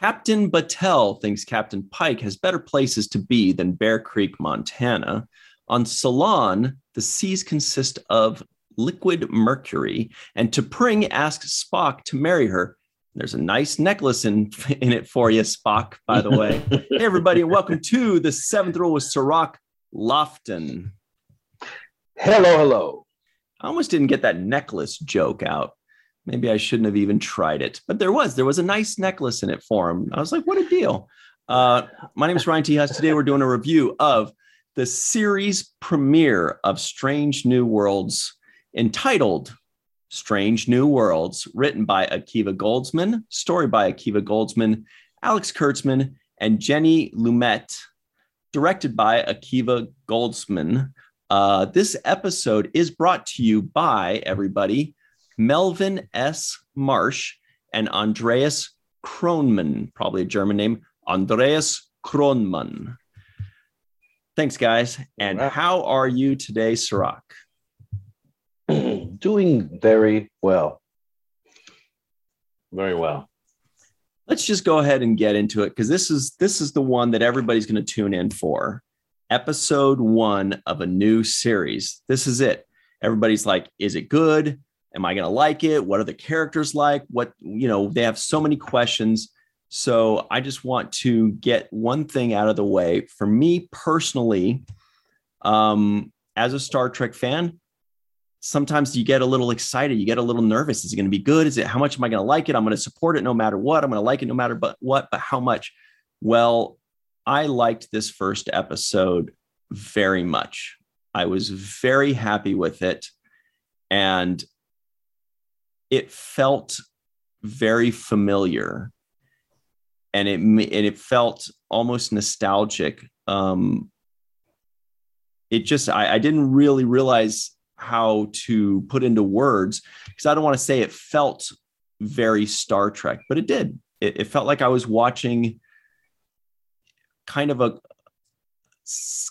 Captain Batel thinks Captain Pike has better places to be than Bear Creek, Montana. On Salon, the seas consist of liquid mercury, and T'Pring asks Spock to marry her. There's a nice necklace in, in it for you, Spock, by the way. hey, everybody, and welcome to the seventh rule with Cirroc Lofton. Hello, hello. I almost didn't get that necklace joke out. Maybe I shouldn't have even tried it, but there was there was a nice necklace in it for him. I was like, what a deal. Uh, my name is Ryan T. Husk. Today we're doing a review of the series premiere of Strange New Worlds, entitled Strange New Worlds, written by Akiva Goldsman, story by Akiva Goldsman, Alex Kurtzman, and Jenny Lumet, directed by Akiva Goldsman. Uh, this episode is brought to you by everybody Melvin S. Marsh and Andreas Kronemann, probably a German name, Andreas Kronemann. Thanks, guys. And how are you today, Cirroc? Doing very well. Very well. Let's just go ahead and get into it because this is this is the one that everybody's going to tune in for. Episode one of a new series. This is it. Everybody's like, is it good? Am i going to like it? What are the characters like? What you know they have so many questions. So i just want to get one thing out of the way. For me personally um as a star trek fan sometimes you get a little excited you get a little nervous. Is it going to be good? Is it how much am i going to like it? I'm going to support it no matter what. I'm going to like it no matter but what but how much? Well i liked this first episode very much. I was very happy with it. And it felt very familiar and it and it felt almost nostalgic um it just I, I didn't really realize how to put into words because i don't want to say it felt very star trek but it did. It, it felt like i was watching kind of a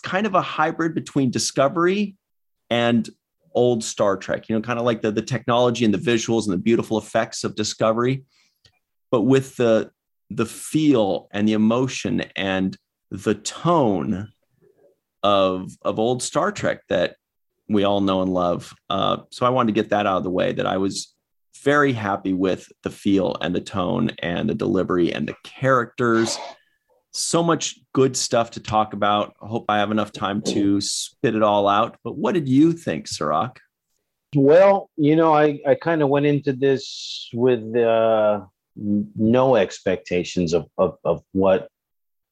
kind of a hybrid between discovery and old Star Trek, you know, kind of like the, the technology and the visuals and the beautiful effects of Discovery, but with the the feel and the emotion and the tone of of old Star Trek that we all know and love. Uh, so I wanted to get that out of the way. That I was very happy with the feel and the tone and the delivery and the characters so much good stuff to talk about. I hope I have enough time to spit it all out. But what did you think, Cirroc? Well, you know, I, I kind of went into this with uh, no expectations of, of, of what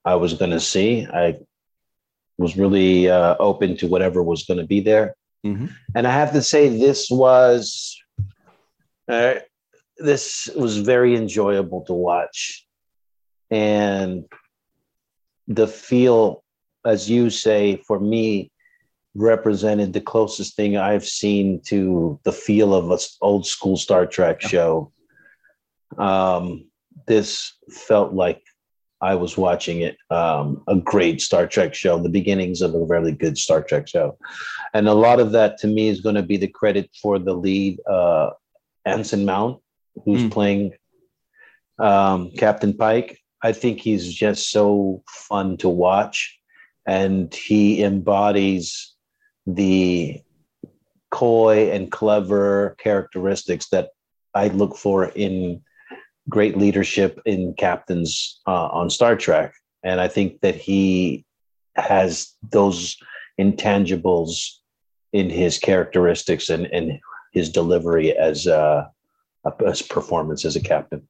I was going to see. I was really uh, open to whatever was going to be there. Mm-hmm. And I have to say, this was uh, this was very enjoyable to watch, and the feel, as you say, for me, represented the closest thing I've seen to the feel of an old school Star Trek show. Um, this felt like I was watching it, um, a great Star Trek show, the beginnings of a really good Star Trek show. And a lot of that to me is going to be the credit for the lead, uh, Anson Mount, who's mm. playing um, Captain Pike. I think he's just so fun to watch, and he embodies the coy and clever characteristics that I look for in great leadership in captains uh, on Star Trek. And I think that he has those intangibles in his characteristics and, and his delivery as a, as performance as a captain.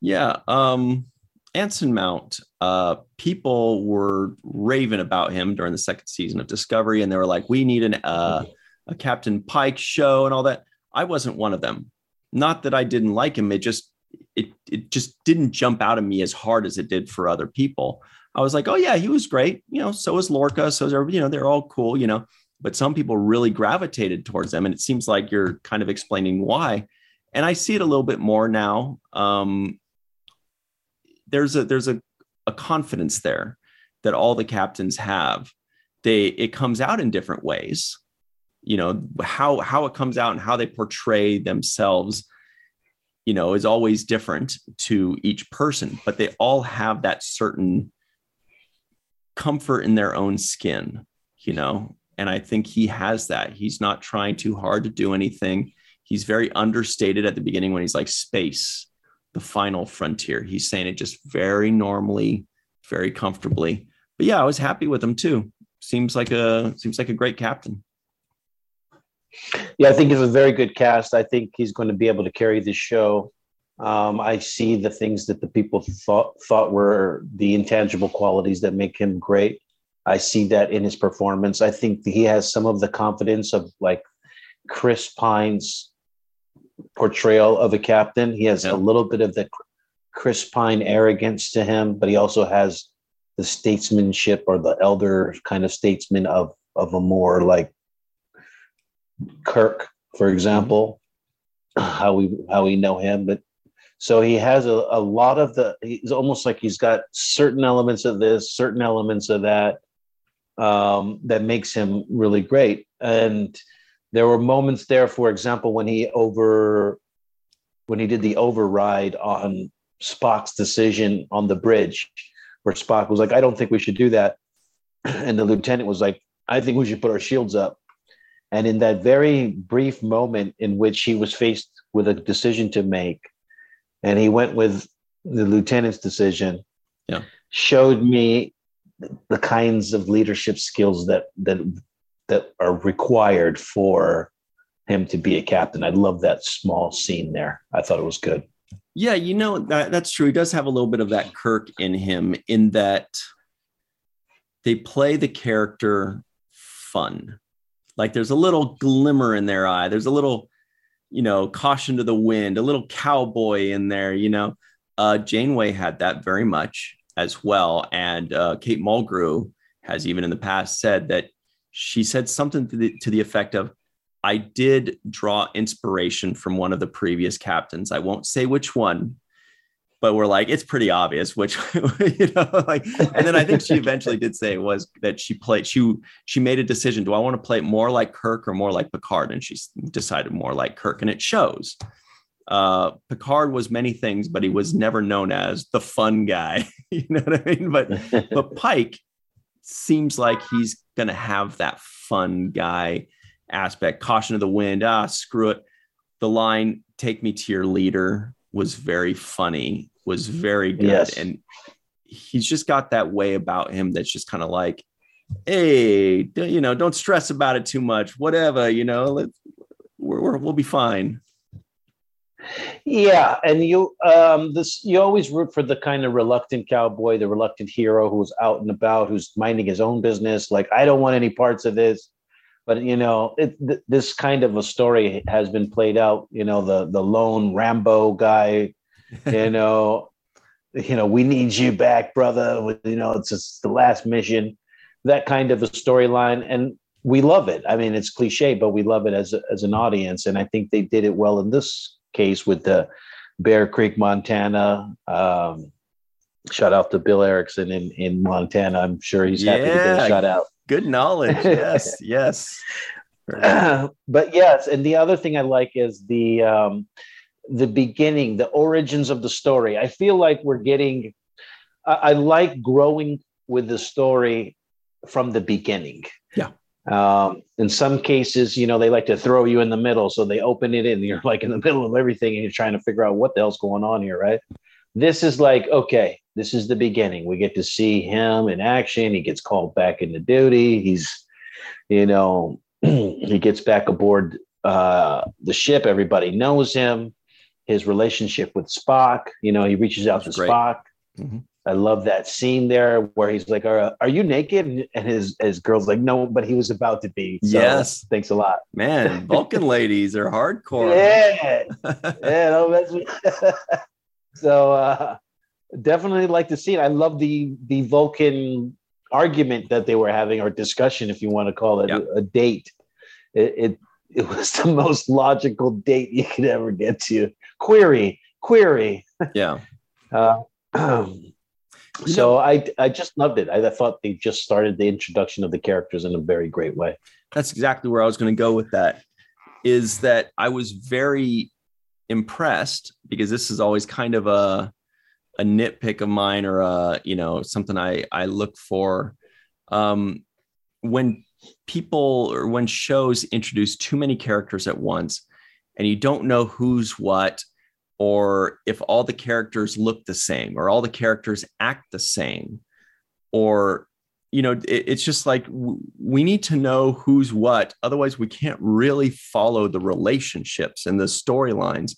Yeah. Um, Anson Mount, uh, people were raving about him during the second season of Discovery, and they were like, "We need an uh, a Captain Pike show and all that." I wasn't one of them. Not that I didn't like him; it just it it just didn't jump out at me as hard as it did for other people. I was like, "Oh yeah, he was great." You know, so was Lorca. So is everybody. You know, they're all cool. You know, but some people really gravitated towards them, and it seems like you're kind of explaining why. And I see it a little bit more now. Um, there's a there's a, a confidence there that all the captains have they it comes out in different ways you know how how it comes out and how they portray themselves you know, is always different to each person, but they all have that certain comfort in their own skin, you know. And I think he has that. He's not trying too hard to do anything. He's very understated at the beginning when he's like space, the final frontier. He's saying it just very normally, very comfortably. But yeah, I was happy with him too. Seems like a seems like a great captain. Yeah, I think it's a very good cast. I think he's going to be able to carry this show. Um, I see the things that the people thought thought were the intangible qualities that make him great. I see that in his performance. I think he has some of the confidence of like Chris Pine's portrayal of a captain. He has yeah. a little bit of the Chris Pine arrogance to him, but he also has the statesmanship or the elder kind of statesman of of a more like Kirk, for example, how we how we know him. But so he has a, a lot of the he's almost like he's got certain elements of this, certain elements of that, um, that makes him really great. And there were moments there, for example, when he over when he did the override on Spock's decision on the bridge, where Spock was like, I don't think we should do that. And the lieutenant was like, I think we should put our shields up. And in that very brief moment in which he was faced with a decision to make, and he went with the lieutenant's decision, yeah. showed me the kinds of leadership skills that that that are required for him to be a captain. I love that small scene there. I thought it was good. Yeah, you know that, that's true. He does have a little bit of that Kirk in him, in that they play the character fun. Like there's a little glimmer in their eye. There's a little, you know, caution to the wind, a little cowboy in there. You know, uh, Janeway had that very much as well, and uh, Kate Mulgrew has even in the past said that she said something to the to the effect of I did draw inspiration from one of the previous captains. I won't say which one, but we're like, it's pretty obvious which, you know, like, and then I think she eventually did say it was that she played, she, she made a decision. Do I want to play more like Kirk or more like Picard? And she decided more like Kirk and it shows. Uh, Picard was many things, but he was never known as the fun guy. you know what I mean? But, but Pike seems like he's going to have that fun guy aspect. Caution of the wind. Ah, screw it. The line "Take me to your leader" was very funny. Was very good, yes. and he's just got that way about him that's just kind of like, hey, you know, don't stress about it too much. Whatever, you know, we're, we're, we'll be fine. Yeah, and you um this you always root for the kind of reluctant cowboy, the reluctant hero who's out and about, who's minding his own business. Like I don't want any parts of this but you know it, th- this kind of a story has been played out you know the the lone rambo guy you know you know we need you back brother you know it's just the last mission that kind of a storyline and we love it i mean it's cliche but we love it as a, as an audience and i think they did it well in this case with the bear creek montana um, shout out to bill erickson in in montana i'm sure he's happy yeah. to get a shout out Good knowledge. Yes, yes. Uh, but yes, and the other thing I like is the um, the beginning, the origins of the story. I feel like we're getting. I, I like growing with the story from the beginning. Um, in some cases, you know, they like to throw you in the middle, so they open it and you're like in the middle of everything, and you're trying to figure out what the hell's going on here, right? This is like okay, this is the beginning. We get to see him in action. He gets called back into duty. He's, you know, he gets back aboard uh, the ship. Everybody knows him. His relationship with Spock, you know, he reaches out That's to great. Spock. Mm-hmm. I love that scene there where he's like, "Are, are you naked?" And his his girl's like, "No," but he was about to be. So, yes. Thanks a lot, man. Vulcan ladies are hardcore. Yeah, yeah. No, that's so. uh definitely like the scene. I love the the Vulcan argument that they were having or discussion, if you want to call it yep. a, a, date. It, it, it was the most logical date you could ever get to. Query, query. Yeah. uh, so I I just loved it. I, I thought they just started the introduction of the characters in a very great way. That's exactly where I was going to go with that. Is that I was very impressed because this is always kind of a a nitpick of mine or a you know something I I look for um, when people or when shows introduce too many characters at once and you don't know who's what or if all the characters look the same or all the characters act the same or you know it, it's just like w- we need to know who's what. Otherwise we can't really follow the relationships and the storylines.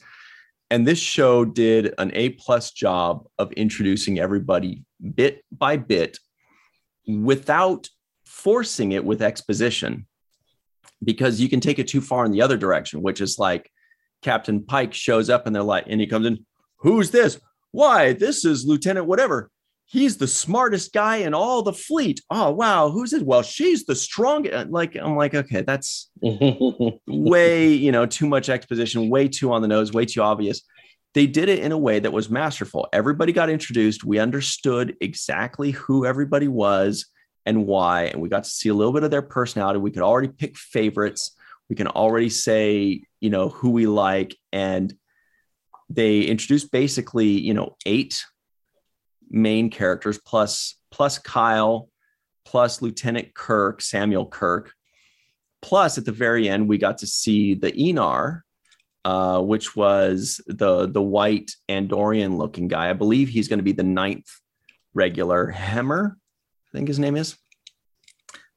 And this show did an a plus job of introducing everybody bit by bit without forcing it with exposition because you can take it too far in the other direction which is like captain pike shows up and they're like and he comes in who's this why this is lieutenant whatever he's the smartest guy in all the fleet oh wow who's it well she's the strongest uh, like i'm like okay that's way you know too much exposition way too on the nose way too obvious they did it in a way that was masterful everybody got introduced we understood exactly who everybody was and why. And we got to see a little bit of their personality. We could already pick favorites. We can already say, you know, who we like. And they introduced basically, you know, eight main characters plus plus Kyle, plus Lieutenant Kirk, Samuel Kirk. Plus, at the very end, we got to see the Aenar, uh, which was the the white Andorian looking guy. I believe he's going to be the ninth regular Hemmer I think his name is.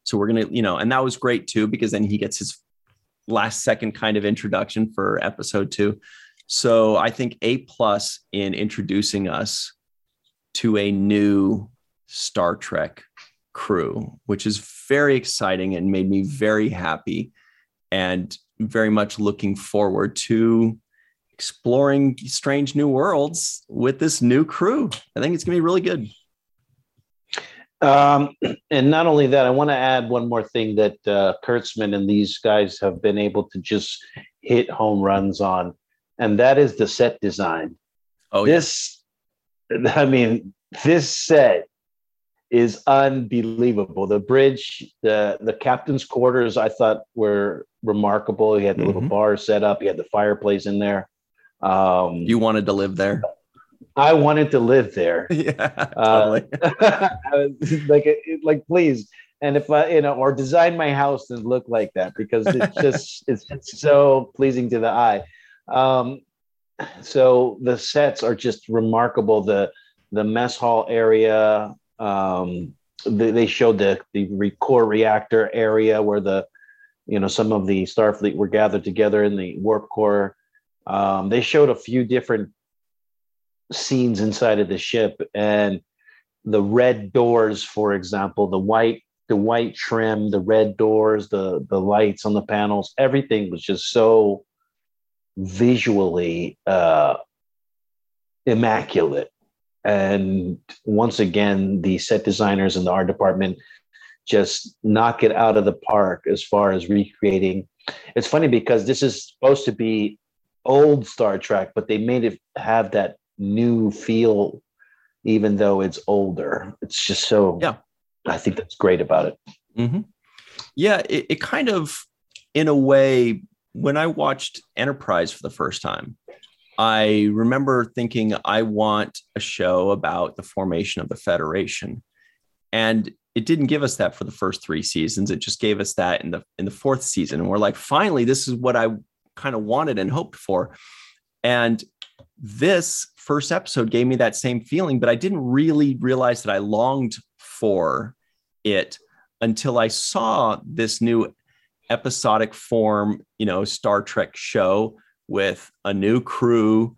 So we're gonna, you know, and that was great too because then he gets his last second kind of introduction for episode two. So I think a plus in introducing us to a new Star Trek crew, which is very exciting and made me very happy and very much looking forward to exploring strange new worlds with this new crew. I think it's going to be really good. Um, and not only that, I want to add one more thing that uh, Kurtzman and these guys have been able to just hit home runs on, and that is the set design. Oh, this, yeah. I mean, this set is unbelievable. The bridge, the the captain's quarters, I thought were remarkable. He had the mm-hmm. little bar set up. He had the fireplace in there. Um, you wanted to live there. I wanted to live there. Yeah, totally. Uh, like, like, please. And if I, you know, or design my house and look like that because it's just, it's, it's so pleasing to the eye. Um, so the sets are just remarkable. The, the mess hall area, um, they, they showed the, the core reactor area where the, you know, some of the Starfleet were gathered together in the warp core. Um, they showed a few different scenes inside of the ship and the red doors for example the white the white trim the red doors the the lights on the panels everything was just so visually uh immaculate. And once again the set designers and the art department just knock it out of the park as far as recreating. It's funny because this is supposed to be old star trek but they made it have that new feel, even though it's older. It's just so. Yeah, I think that's great about it. Mm-hmm. Yeah, it, it kind of, in a way, when I watched Enterprise for the first time, I remember thinking, I want a show about the formation of the Federation. And it didn't give us that for the first three seasons. It just gave us that in the in the fourth season. And we're like, finally, this is what I kind of wanted and hoped for. And this first episode gave me that same feeling, but I didn't really realize that I longed for it until I saw this new episodic form, you know, Star Trek show with a new crew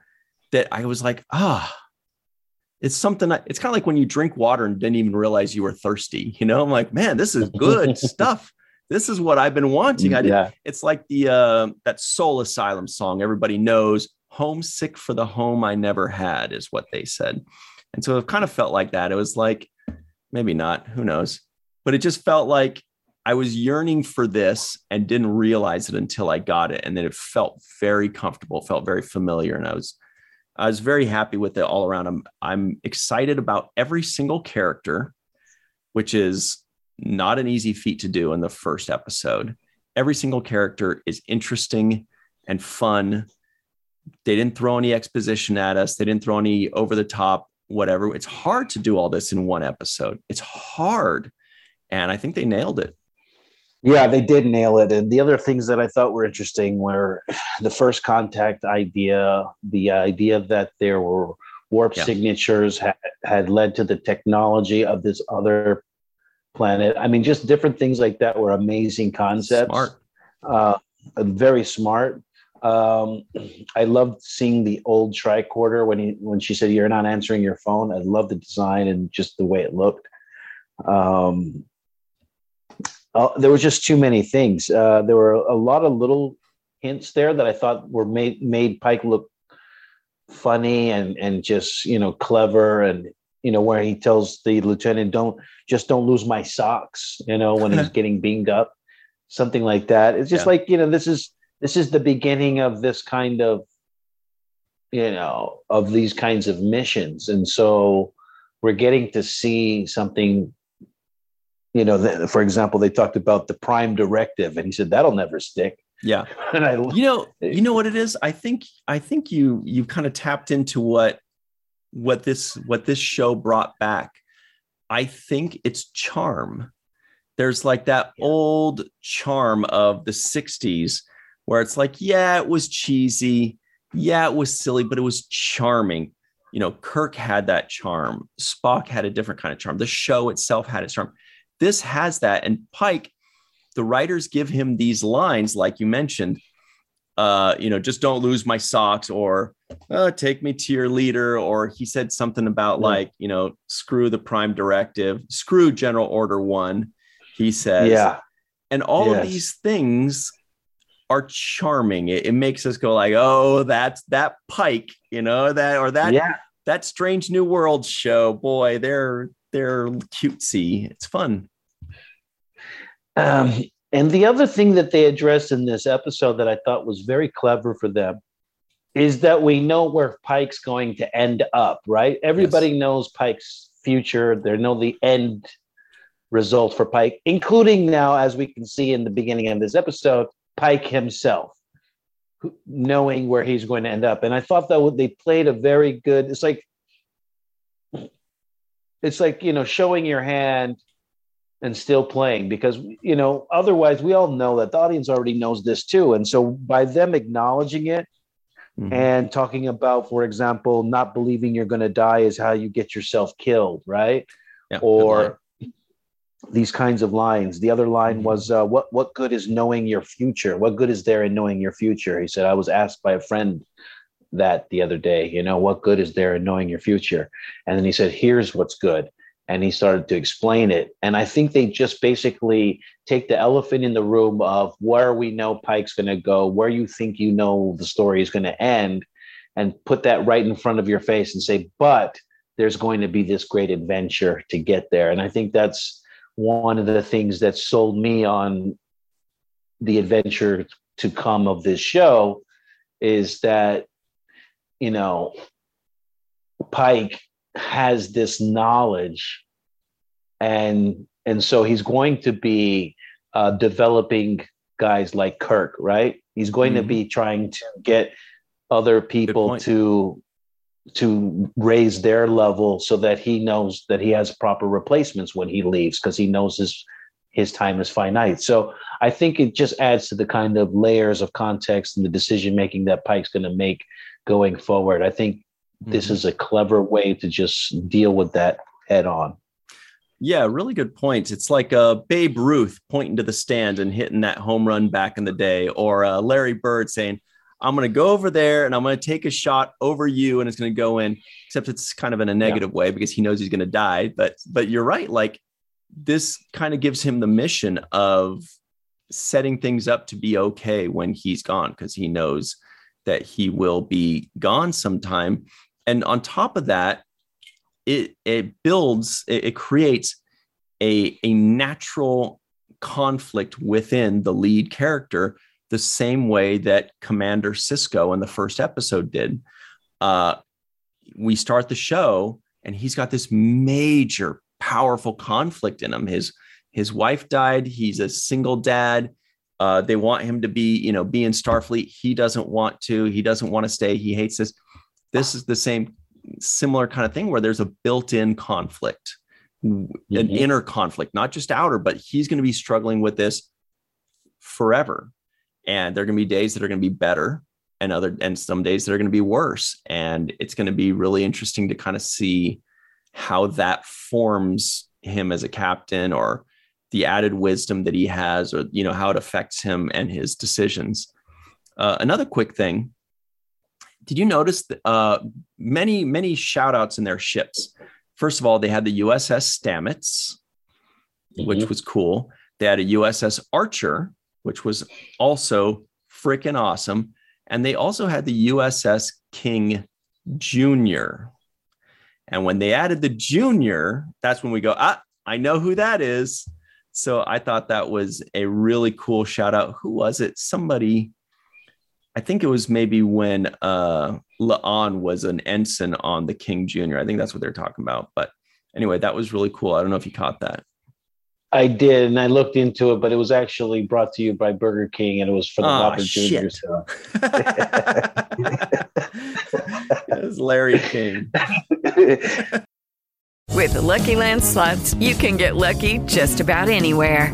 that I was like, ah, it's something it's kind of like when you drink water and didn't even realize you were thirsty. You know, I'm like, man, this is good stuff. This is what I've been wanting. I did. Yeah. It's like the uh, that Soul Asylum song everybody knows homesick for the home I never had, is what they said. And so it kind of felt like that. It was like, maybe not, who knows? But it just felt like I was yearning for this and didn't realize it until I got it. And then it felt very comfortable, felt very familiar. And I was, I was very happy with it all around. I'm, I'm excited about every single character, which is not an easy feat to do in the first episode. Every single character is interesting and fun They didn't throw any exposition at us. They didn't throw any over the top, whatever. It's hard to do all this in one episode. It's hard. And I think they nailed it. Yeah, they did nail it. And the other things that I thought were interesting were the first contact idea, the idea that there were warp yeah. signatures had, had led to the technology of this other planet. I mean, just different things like that were amazing concepts. Smart. Uh, very smart. Um, I loved seeing the old tricorder when he when she said you're not answering your phone. I love the design and just the way it looked. Um, uh, there was just too many things. Uh, there were a lot of little hints there that I thought were made made Pike look funny and and just you know clever and you know where he tells the lieutenant don't just don't lose my socks you know when he's getting binged up something like that it's just yeah. like you know this is this is the beginning of this kind of you know of these kinds of missions and so we're getting to see something you know, for example, they talked about the prime directive, and he said that'll never stick. Yeah, and I, you know, you know what it is. I think, I think you you kind of tapped into what what this what this show brought back. I think it's charm. There's like that old charm of the '60s where it's like, yeah, it was cheesy, yeah, it was silly, but it was charming. You know, Kirk had that charm. Spock had a different kind of charm. The show itself had its charm this has that. And Pike, the writers give him these lines, like you mentioned, uh, you know, just don't lose my socks or uh, take me to your leader. Or he said something about like, you know, screw the prime directive, screw General Order One, he says. Yeah. And all yes. of these things are charming. It, it, makes us go like, oh, that's that Pike, you know, that or that yeah. that Strange New World show. Boy, they're they're cutesy. It's fun. Um, and the other thing that they addressed in this episode that I thought was very clever for them is that we know where Pike's going to end up, right? Everybody yes. knows Pike's future. They know the end result for Pike, including now, as we can see in the beginning of this episode, Pike himself, knowing where he's going to end up. And I thought that they played a very good. It's like it's like you know showing your hand and still playing because you know otherwise we all know that the audience already knows this too and so by them acknowledging it mm-hmm. and talking about for example not believing you're going to die is how you get yourself killed right yeah, or these kinds of lines the other line mm-hmm. was uh, what what good is knowing your future what good is there in knowing your future he said i was asked by a friend that the other day you know what good is there in knowing your future and then he said here's what's good and he started to explain it. And I think they just basically take the elephant in the room of where we know Pike's going to go, where you think you know the story is going to end, and put that right in front of your face and say, but there's going to be this great adventure to get there. And I think that's one of the things that sold me on the adventure to come of this show is that, you know, Pike has this knowledge and and so he's going to be uh, developing guys like kirk right he's going mm-hmm. to be trying to get other people to to raise their level so that he knows that he has proper replacements when he leaves because he knows his his time is finite so i think it just adds to the kind of layers of context and the decision making that pike's going to make going forward i think this mm-hmm. is a clever way to just deal with that head on. Yeah, really good points. It's like uh, Babe Ruth pointing to the stand and hitting that home run back in the day, or uh, Larry Bird saying, I'm going to go over there and I'm going to take a shot over you and it's going to go in, except it's kind of in a negative yeah. way because he knows he's going to die. But, but you're right. Like this kind of gives him the mission of setting things up to be okay when he's gone because he knows that he will be gone sometime and on top of that it it builds it, it creates a a natural conflict within the lead character the same way that commander Sisko in the first episode did uh we start the show and he's got this major powerful conflict in him his his wife died he's a single dad Uh, they want him to be, you know, be in Starfleet. He doesn't want to. He doesn't want to stay. He hates this. This is the same, similar kind of thing where there's a built-in conflict, mm-hmm. an inner conflict, not just outer, but he's going to be struggling with this forever. And there are going to be days that are going to be better, and other, and some days that are going to be worse. And it's going to be really interesting to kind of see how that forms him as a captain or the added wisdom that he has or you know how it affects him and his decisions uh, another quick thing did you notice that, uh, many many shout outs in their ships first of all they had the uss stamets mm-hmm. which was cool they had a uss archer which was also freaking awesome and they also had the uss king junior and when they added the junior that's when we go ah i know who that is so I thought that was a really cool shout out. Who was it? Somebody, I think it was maybe when uh, La'an was an ensign on the King Jr. I think that's what they're talking about. But anyway, that was really cool. I don't know if you caught that. I did, and I looked into it, but it was actually brought to you by Burger King, and it was for the oh, Whopper Junior. So. it was Larry King. With the Lucky Land slots, you can get lucky just about anywhere.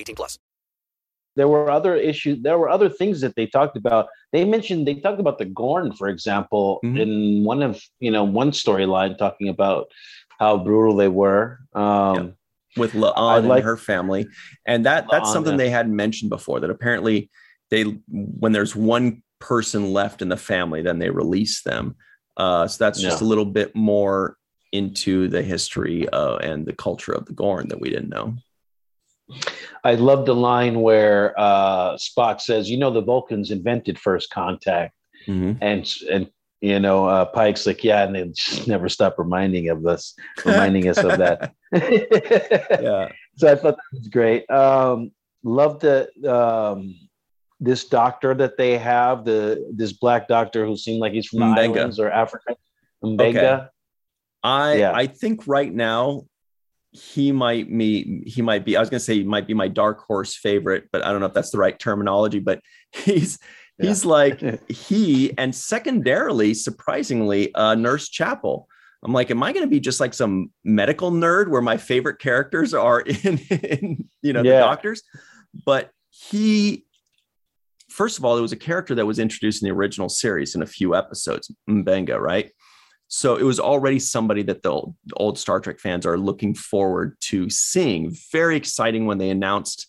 18 plus. There were other issues. There were other things that they talked about. They mentioned, they talked about the Gorn, for example, mm-hmm. in one of, you know, one storyline talking about how brutal they were. Um, yeah. With La'an like, and her family. And that that's La'an, something yeah. they hadn't mentioned before that apparently they, when there's one person left in the family, then they release them. Uh, so that's just yeah. a little bit more into the history uh, and the culture of the Gorn that we didn't know. I love the line where uh, Spock says, "You know, the Vulcans invented first contact," mm-hmm. and and you know, uh, Pike's like, "Yeah," and they just never stop reminding of us, reminding us of that. yeah. So I thought that was great. Um, love the um, this doctor that they have, the this black doctor who seemed like he's from Mbenga. the islands or Africa, Mbenga. Okay. I yeah. I think right now he might be he might be I was gonna say he might be my dark horse favorite, but I don't know if that's the right terminology. But he's yeah. he's like he and secondarily, surprisingly, uh, Nurse Chapel. I'm like, am I going to be just like some medical nerd where my favorite characters are in, in you know yeah. the doctors? But he first of all, it was a character that was introduced in the original series in a few episodes, Mbenga, right? So it was already somebody that the old, old, Star Trek fans are looking forward to seeing. Very exciting when they announced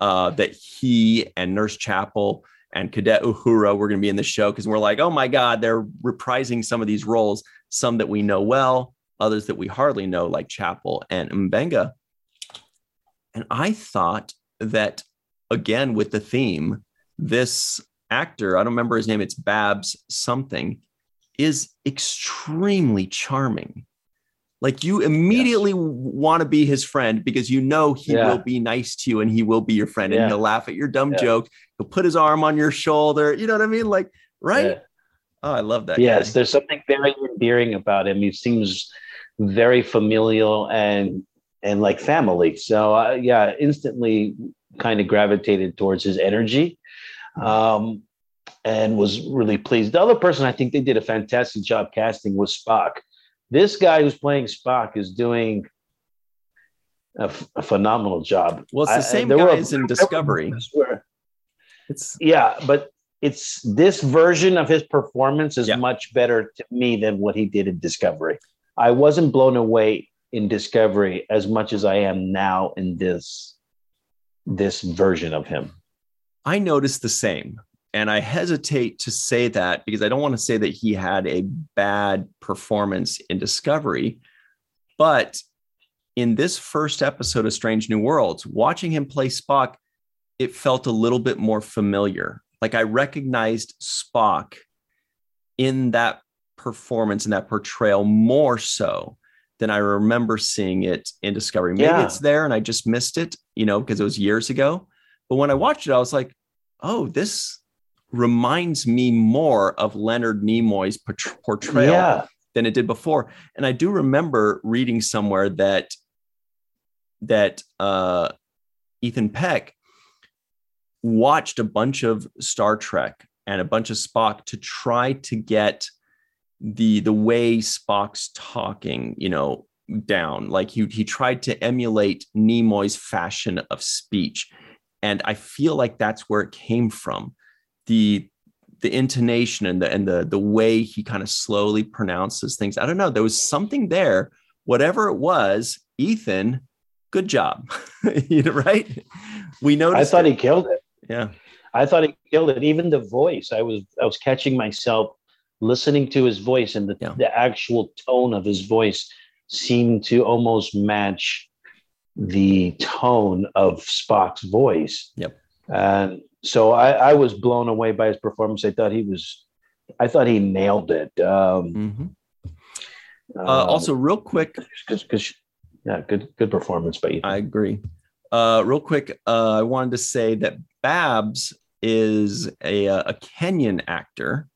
uh, that he and Nurse Chapel and Cadet Uhura were going to be in the show because we're like, oh my God, they're reprising some of these roles, some that we know well, others that we hardly know, like Chapel and Mbenga. And I thought that, again, with the theme, this actor, I don't remember his name, it's Babs something, is extremely charming. Like you immediately yes. want to be his friend because you know he yeah. will be nice to you and he will be your friend yeah. and he'll laugh at your dumb yeah. joke. He'll put his arm on your shoulder. You know what I mean? Like, right? Oh, I love that. Yes, guy. there's something very endearing about him. He seems very familial and and like family. So uh, yeah, instantly kind of gravitated towards his energy um, and was really pleased. The other person I think they did a fantastic job casting was Spock. This guy who's playing Spock is doing a, f- a phenomenal job. Well, it's the same I, guys in Discovery. It's yeah, but it's this version of his performance is Yeah. much better to me than what he did in Discovery. I wasn't blown away in Discovery as much as I am now in this this version of him. I noticed the same. And I hesitate to say that because I don't want to say that he had a bad performance in Discovery. But in this first episode of Strange New Worlds, watching him play Spock, it felt a little bit more familiar. Like I recognized Spock in that performance and that portrayal more so than I remember seeing it in Discovery. Maybe Yeah. it's there and I just missed it, you know, because it was years ago. But when I watched it, I was like, oh, this reminds me more of Leonard Nimoy's portrayal Yeah. than it did before. And I do remember reading somewhere that that uh, Ethan Peck watched a bunch of Star Trek and a bunch of Spock to try to get the the way Spock's talking, you know, down. Like he he tried to emulate Nimoy's fashion of speech, and I feel like that's where it came from. The the intonation and the and the the way he kind of slowly pronounces things. I don't know. There was something there. Whatever it was, Ethan, good job. right? We noticed. I thought it. he killed it. yeah. I thought he killed it. Even the voice, I was I was catching myself listening to his voice, and the, Yeah. the actual tone of his voice seemed to almost match the tone of Spock's voice. Yep. And so I, I was blown away by his performance. I thought he was, I thought he nailed it. Um, Mhm. Uh, um, also, real quick, because yeah, good good performance by. I agree. Uh, real quick, uh, I wanted to say that Babs is a, uh, a Kenyan actor,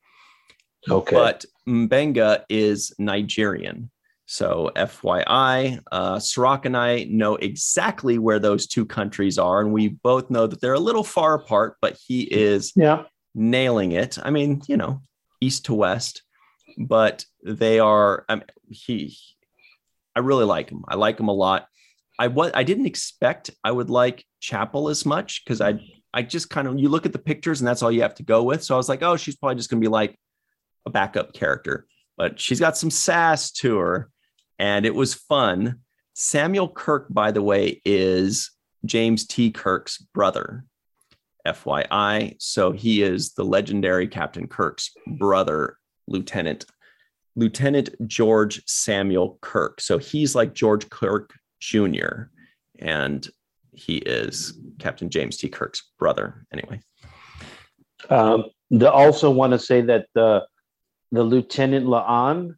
okay. but Mbenga is Nigerian. So, FYI, uh, Cirroc and I know exactly where those two countries are, and we both know that they're a little far apart, but he is yeah. nailing it. I mean, you know, east to west, but they are. I mean, he. I really like him. I like him a lot. I was. I didn't expect I would like Chapel as much because I. I just kind of you look at the pictures and that's all you have to go with. So I was like, oh, she's probably just gonna be like a backup character, but she's got some sass to her, and it was fun. Samuel Kirk, by the way, is James T. Kirk's brother. FYI. So he is the legendary Captain Kirk's brother, Lieutenant Lieutenant George Samuel Kirk. So he's like George Kirk Jr. and he is Captain James T. Kirk's brother. Anyway, Um, also want to say that the the Lieutenant La'an,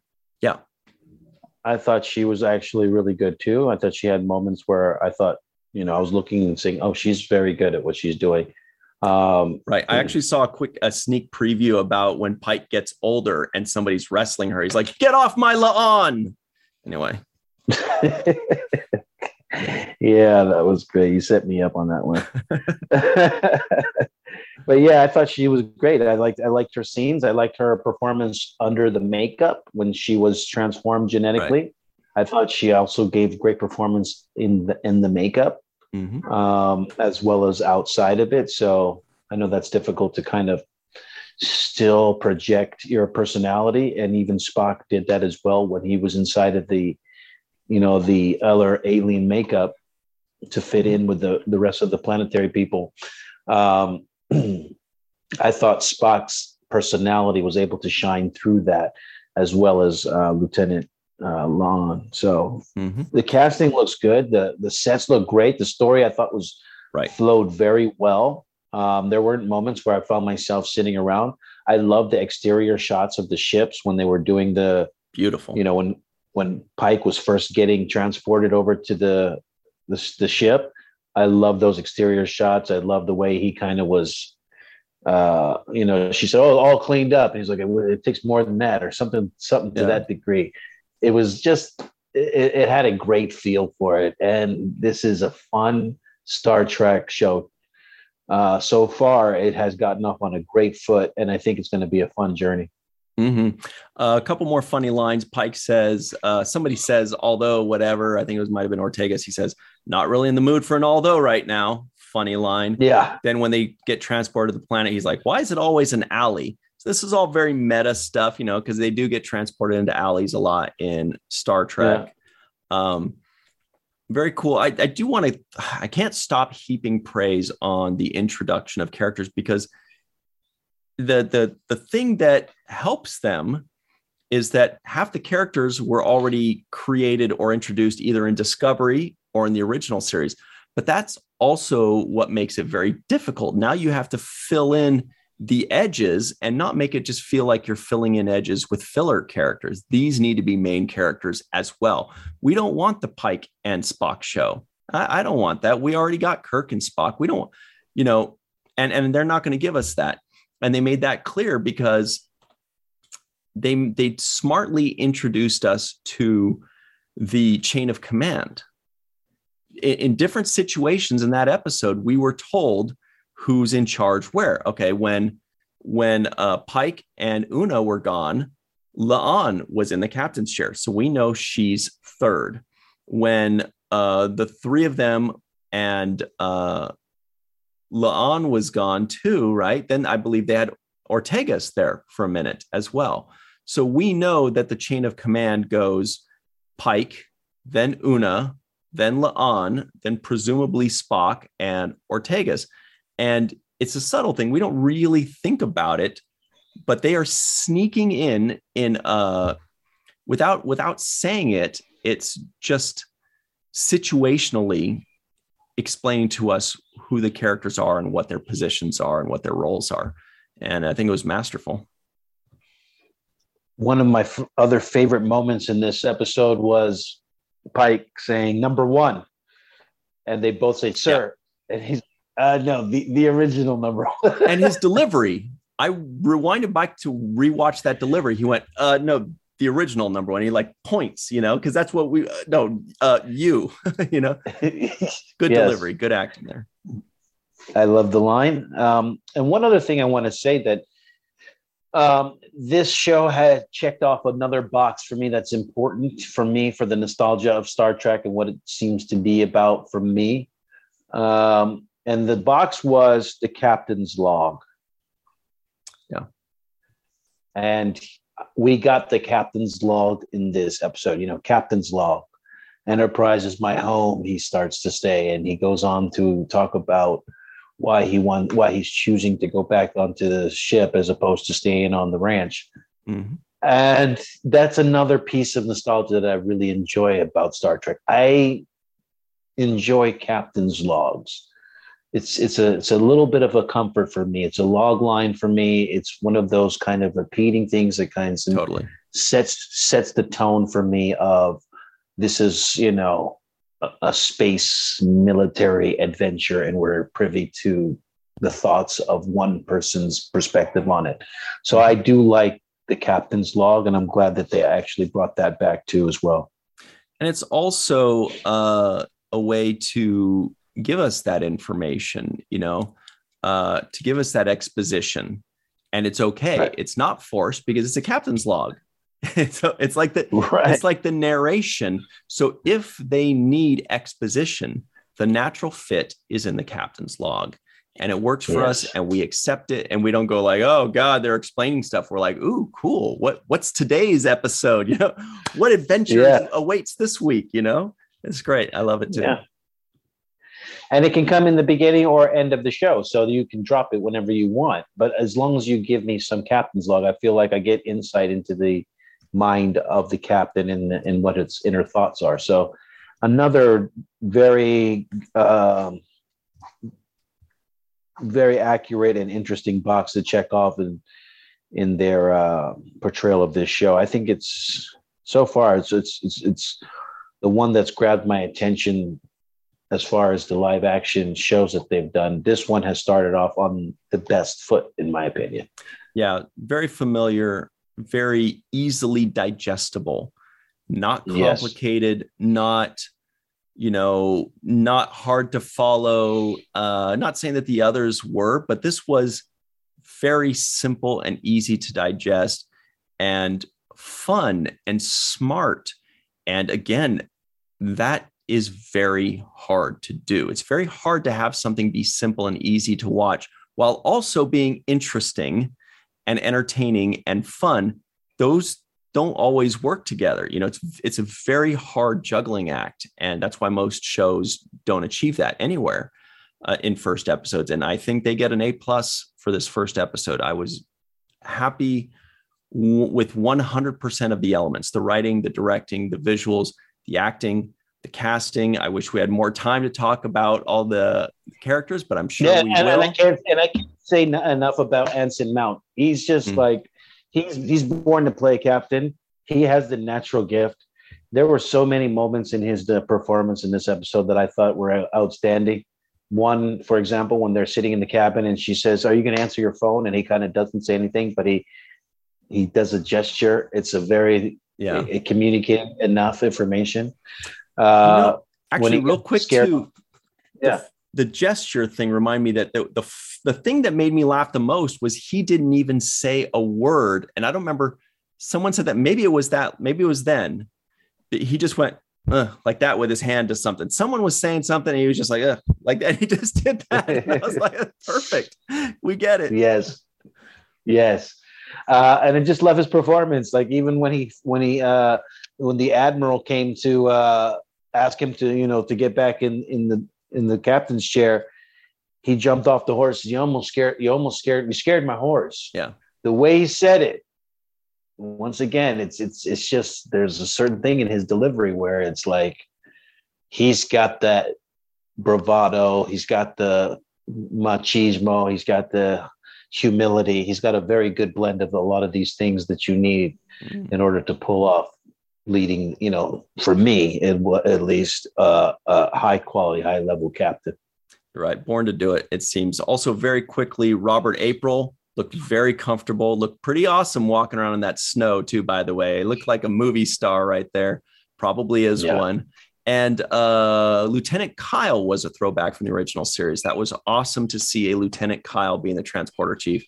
I thought she was actually really good too. I thought she had moments where I thought, you know, I was looking and saying, "Oh, she's very good at what she's doing." Um, right. I actually saw a quick a sneak preview about when Pike gets older and somebody's wrestling her. He's like, "Get off my lawn!" Anyway, yeah, that was great. You set me up on that one. but yeah, I thought she was great. I liked I liked her scenes. I liked her performance under the makeup when she was transformed genetically. I thought she also gave great performance in the in the makeup, Mhm. um, as well as outside of it. So I know that's difficult to kind of still project your personality, and even Spock did that as well when he was inside of the, you know, the other alien makeup to fit in with the the rest of the planetary people. Um, I thought Spock's personality was able to shine through that, as well as uh, Lieutenant uh, La'an. So Mhm. the casting looks good. the The sets look great. The story I thought was Right. flowed very well. Um, there weren't moments where I found myself sitting around. I love the exterior shots of the ships when they were doing the beautiful. you know when when Pike was first getting transported over to the the, the ship. I love those exterior shots. I love the way he kind of was. Uh, you know, she said, "Oh, all cleaned up." And he's like, "It, it takes more than that, or something, something to that degree." It was just, it, it had a great feel for it, and this is a fun Star Trek show. Uh, so far, it has gotten off on a great foot, and I think it's going to be a fun journey. hmm a couple more funny lines. Pike says, uh, somebody says, although whatever, I think it was might have been Ortegas. He says, not really in the mood for an although right now. funny line. Yeah. Then when they get transported to the planet, he's like, "Why is it always an alley?" So this is all very meta stuff, you know, because they do get transported into alleys a lot in Star Trek. Um, very cool. I, I do want to. I can't stop heaping praise on the introduction of characters because the the the thing that helps them is that half the characters were already created or introduced either in Discovery or in the original series. But that's also what makes it very difficult. Now you have to fill in the edges and not make it just feel like you're filling in edges with filler characters. These need to be main characters as well. We don't want the Pike and Spock show. I, I don't want that. We already got Kirk and Spock. We don't, you know, and and they're not going to give us that. And they made that clear because they they smartly introduced us to the chain of command. In, in different situations in that episode, we were told who's in charge where. Okay, when when uh, Pike and Una were gone, La'an was in the captain's chair, so we know she's third. When uh, the three of them and uh, La'an was gone too, right? Then I believe they had Ortegas there for a minute as well. So we know that the chain of command goes Pike, then Una, then La'an, then presumably Spock and Ortegas. And it's a subtle thing. We don't really think about it, but they are sneaking in in uh without without saying it, it's just situationally explaining to us who the characters are and what their positions are and what their roles are. And I think it was masterful one of my f- other favorite moments in this episode was Pike saying number one, and they both say sir, yeah. and he's uh, no the the original number one. and his delivery. I rewinded back to rewatch that delivery. He went, uh, no, the original number one. He like points, you know, because that's what we uh, no, uh, you, you know, good yes. delivery, good acting there. I love the line. Um, and one other thing I want to say that um, this show had checked off another box for me that's important for me for the nostalgia of Star Trek and what it seems to be about for me. Um, and the box was the captain's log. Yeah. And we got the captain's log in this episode, you know, captain's log. Enterprise is my home, he starts to say. And he goes on to talk about why he want why he's choosing to go back onto the ship as opposed to staying on the ranch. Mm-hmm. And that's another piece of nostalgia that I really enjoy about Star Trek. I enjoy captain's logs. It's it's a it's a little bit of a comfort for me. It's a log line for me. It's one of those kind of repeating things that kind of totally sets sets the tone for me of this is you know a space military adventure and we're privy to the thoughts of one person's perspective on it. So I do like the captain's log, and I'm glad that they actually brought that back too as well. And it's also uh, a way to give us that information, you know, uh, to give us that exposition. And it's okay. Right. It's not forced because it's a captain's log. so it's like the right. it's like the narration. So if they need exposition, the natural fit is in the captain's log. And it works for yes. us and we accept it and we don't go like, oh God, they're explaining stuff. We're like, ooh, cool. What what's today's episode? You know, what adventure yeah. awaits this week? You know, it's great. I love it too. Yeah. And it can come in the beginning or end of the show. So you can drop it whenever you want. But as long as you give me some captain's log, I feel like I get insight into the mind of the captain and, and what its inner thoughts are. So another very um, very accurate and interesting box to check off in in their uh, portrayal of this show. I think it's so far it's it's it's, it's the one that's grabbed my attention as far as the live action shows that they've done. This one has started off on the best foot, in my opinion. Yeah, very familiar very easily digestible, not complicated, yes. not you know, not hard to follow. Uh, not saying that the others were, but this was very simple and easy to digest and fun and smart. And again, that is very hard to do. It's very hard to have something be simple and easy to watch while also being interesting and entertaining and fun. Those don't always work together. You know, it's it's a very hard juggling act, and that's why most shows don't achieve that anywhere uh, in first episodes. And I think they get an A plus for this first episode. I was happy w- with 100% of the elements: the writing, the directing, the visuals, the acting, the casting. I wish we had more time to talk about all the characters, but I'm sure yeah, we and, will. and I can't and I can't say n- enough about Anson Mount. He's just Mm. like he's he's born to play captain. He has the natural gift. There were so many moments in his uh, performance in this episode that I thought were outstanding. One, for example, when they're sitting in the cabin and she says, "Are you going to answer your phone?" and he kind of doesn't say anything, but he he does a gesture. It's a very yeah. it, it communicating enough information. Uh, know, actually, real quick scared- too. Yeah. The, the gesture thing remind me that the, the the thing that made me laugh the most was he didn't even say a word, and I don't remember. Someone said that maybe it was that maybe it was then. He just went like that with his hand to something. Someone was saying something, and he was just like like that. He just did that. And I was like, perfect. We get it. Yes, yes, uh, and I just left his performance. Like even when he when he uh, when the admiral came to uh, ask him to you know to get back in in the in the captain's chair, he jumped off the horse. You almost scared. You almost scared. You scared my horse. Yeah. The way he said it. Once again, it's it's it's just there's a certain thing in his delivery where it's like he's got that bravado. He's got the machismo. He's got the humility. He's got a very good blend of a lot of these things that you need in order to pull off leading, you know, for me, at, at least, uh, a high quality, high level captain. Right. Born to do it, it seems. Also, very quickly, Robert April looked very comfortable, looked pretty awesome walking around in that snow, too, by the way. Looked like a movie star right there. Probably is Yeah. one. And uh, Lieutenant Kyle was a throwback from the original series. That was awesome to see a Lieutenant Kyle being the transporter chief.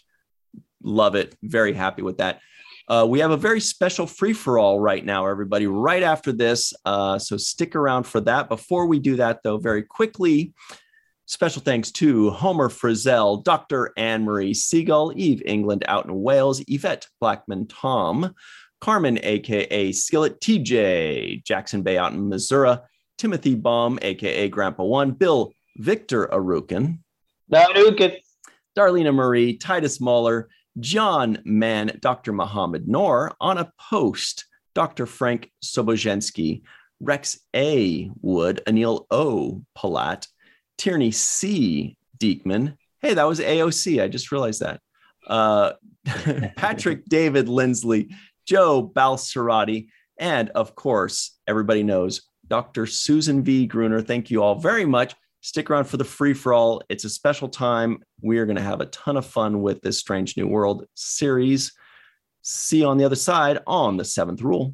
Love it. Very happy with that. Uh, we have a very special free for all right now, everybody, right after this. Uh, so stick around for that. Before we do that, though, very quickly, special thanks to Homer Frizzell, Dr. Ann Marie Segal, Eve England out in Wales, Yvette Blackmon Tom, Carmen, aka Skillet, TJ, Jackson Bey out in Missouri, Timothy Baum, aka Grandpa One, Bill Victor Arucan, Duke, Darlena Marie, Titus Mohler, John Mann, Dr. Mohamed Noor, Anna Post, Dr. Frank Sobozhensky, Rex A. Wood, Anil O. Polat, Tierney C. Dieckmann. Hey, that was AOC. I just realized that. Uh, Patrick David Lindsley, Joe Balsarotti, and of course, everybody knows Dr. Susan V. Gruner. Thank you all very much. Stick around for the free for all. It's a special time. We are going to have a ton of fun with this Strange New World series. See you on the other side on the seventh rule.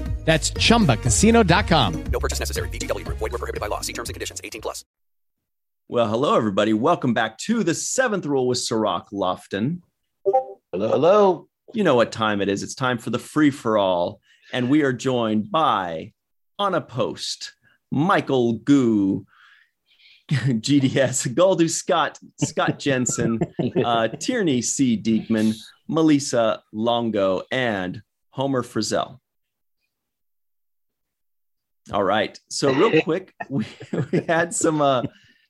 That's chumbacasino.com. No purchase necessary. VGW Group. Void were prohibited by law. See terms and conditions. 18 plus. Well, hello, everybody. Welcome back to the seventh rule with Cirroc Lofton. hello, hello. You know what time it is. It's time for the free for all. And we are joined by Anna Post, Michael Gu, GDS, Galdu Scott, Scott Jensen, uh, Tierney C. Dieckmann, Melissa Longo, and Homer Frizzell. All right. So real quick, we, we had some uh,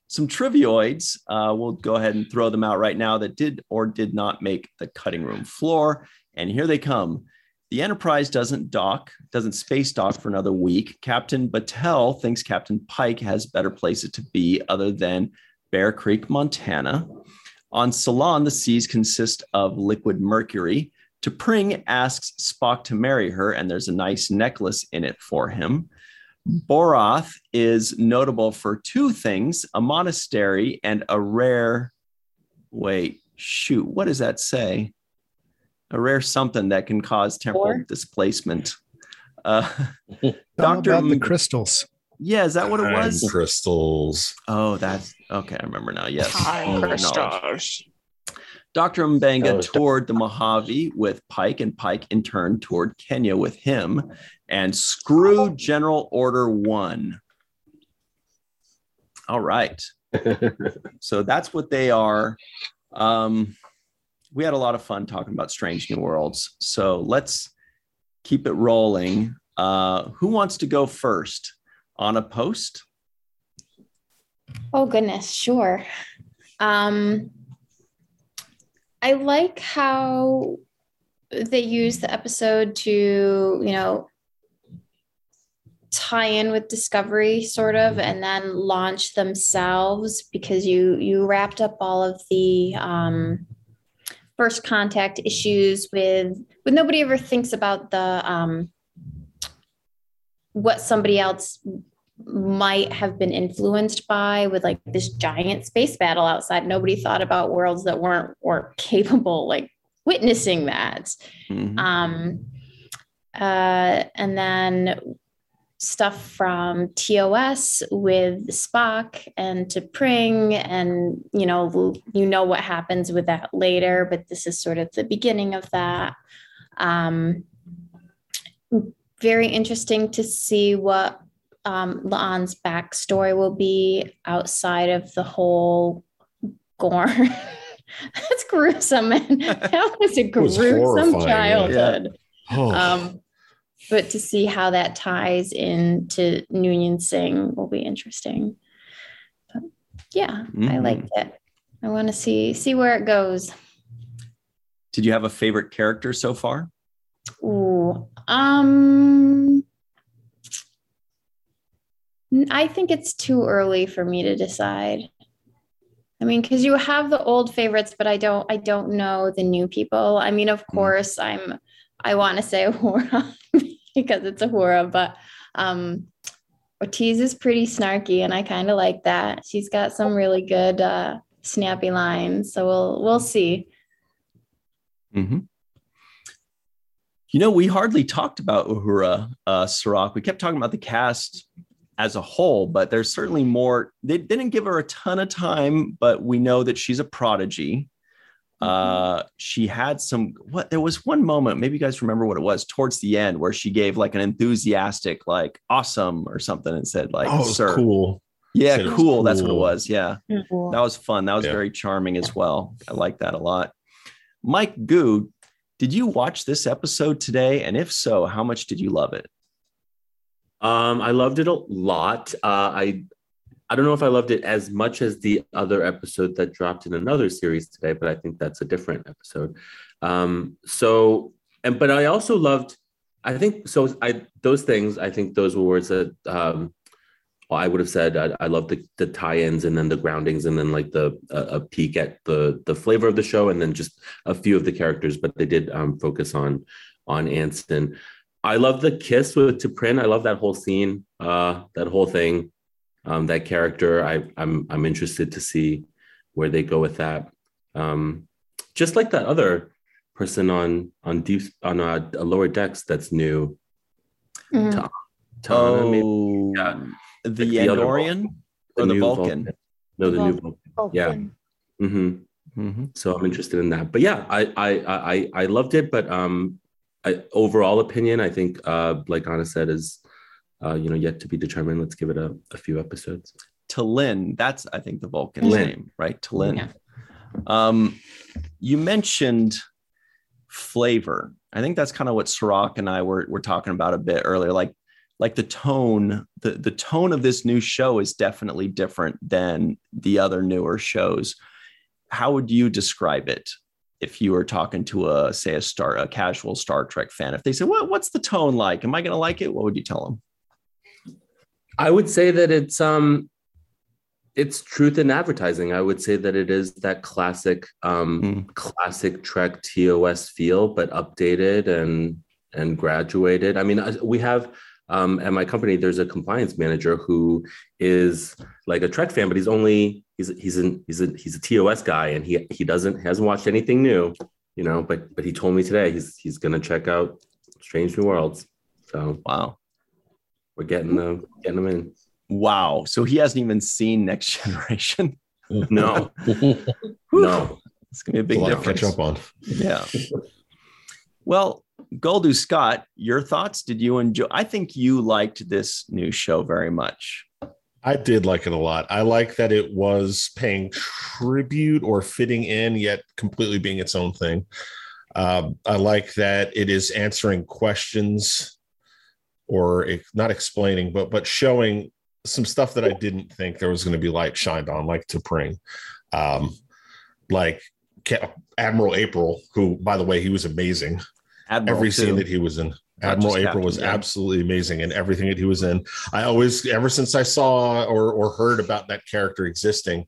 some trivioids. Uh, we'll go ahead and throw them out right now that did or did not make the cutting room floor. And here they come. The Enterprise doesn't dock, doesn't space dock for another week. Captain Batel thinks Captain Pike has better places to be other than Bear Creek, Montana. On Salon, the seas consist of liquid mercury. T'Pring asks Spock to marry her, and there's a nice necklace in it for him. Boreth is notable for two things a monastery and a rare, wait, shoot, what does that say? A rare something that can cause temporal Or? displacement. Uh, Dr. about the crystals? yeah, is that what it Time was? crystals. Oh, that's okay. I remember now. Yes. Time Knowledge. crystals. Dr. M'Benga toured the Mojave with Pike, and Pike in turn toured Kenya with him, and screw General Order One. All right. So that's what they are. Um, we had a lot of fun talking about Strange New Worlds. So let's keep it rolling. Uh, who wants to go first Anna Post? Oh goodness, sure. Um I like how they use the episode to, you know, tie in with Discovery sort of and then launch themselves because you you wrapped up all of the um first contact issues with with nobody ever thinks about the um what somebody else might have been influenced by with like this giant space battle outside. Nobody thought about worlds that weren't weren't capable like witnessing that. Mhm. um uh and then stuff from TOS with Spock and T'Pring and you know you know what happens with that later but this is sort of the beginning of that um very interesting to see what um, La'an's backstory will be outside of the whole gore. That's gruesome, man. That was a was gruesome horrifying, yeah. childhood. Oh, Um, but to see how that ties into Noonien Singh will be interesting. But yeah, I Mhm. liked it. I want to see see where it goes. Did you have a favorite character so far? Ooh, um, I think it's too early for me to decide. I mean, because you have the old favorites, but I don't, I don't know the new people. I mean, of course, I'm, I want to say Uhura because it's Uhura, but um, Ortiz is pretty snarky, and I kind of like that. She's got some really good, uh, snappy lines, so we'll, we'll see. Mm-hmm. You know, we hardly talked about Uhura uh, Cirroc. We kept talking about the cast as a whole, but there's certainly more. They didn't give her a ton of time, but we know that she's a prodigy. Uh, she had some. What there was one moment, maybe you guys remember what it was towards the end, where she gave like an enthusiastic, like "awesome" or something, and said like, oh, "Sir, cool. yeah, Said it was cool." That's what it was. Yeah. That was fun. That was Yeah. very charming as well. I like that a lot. Mike Gu, did you watch this episode today? And if so, how much did you love it? Um, I loved it a lot. Uh, I I don't know if I loved it as much as the other episode that dropped in another series today, but I think that's a different episode. Um, so and but I also loved. I think so. I those things. I think those were words that um, I would have said. I, I love the the tie-ins and then the groundings and then like the a, peek at the the flavor of the show and then just a few of the characters. But they did um, focus on on Anson. I love the kiss with T'Pring. I love that whole scene, uh, that whole thing, um, that character. I, I'm I'm interested to see where they go with that. Um, just like that other person on on deep on uh, lower decks that's new. Mhm. Ta- Tana, maybe? oh, Yeah. the Like the Andorian or the new Vulcan? No, the new Vulcan. Vulcan. Yeah. hmm Mhm. So I'm interested in that. But yeah, I I I I loved it. But um, I, overall opinion, I think uh, like Anna said, is uh, you know yet to be determined. Let's give it a, a few episodes. T'Lyn, that's I think the Vulcan's Lin. name, right? T'Lyn. Yeah. Um, you mentioned flavor. I think that's kind of what Cirroc and I were, were talking about a bit earlier. Like, like the tone, the, the tone of this new show is definitely different than the other newer shows. How would you describe it if you were talking to a say a star a casual Star Trek fan? If they said, "What what's the tone like? Am I going to like it?" What would you tell them? I would say that it's um it's truth in advertising. I would say that it is that classic um Mm. classic Trek TOS feel, but updated and and graduated. I mean, we have um, at my company, there's a compliance manager who is like a Trek fan, but he's only he's he's an he's a he's a TOS guy, and he he doesn't hasn't watched anything new, you know. But but he told me today he's he's gonna check out Strange New Worlds. So Wow. We're getting them getting them in. Wow. So he hasn't even seen Next Generation. No, no. It's gonna be a Big big a lot to difference. catch up on. Yeah. Well, Goldu Scott, your thoughts? Did you enjoy? I think you liked this new show very much. I did like it a lot. I like that it was paying tribute or fitting in, yet completely being its own thing. Um, I like that it is answering questions or not explaining, but but showing some stuff that I didn't think there was going to be light shined on, like T'Pring, um, like Admiral April, who, by the way, he was amazing Admiral every too. scene that he was in. Admiral April Captain, was yeah. absolutely amazing in everything that he was in. I always, ever since I saw or or heard about that character existing,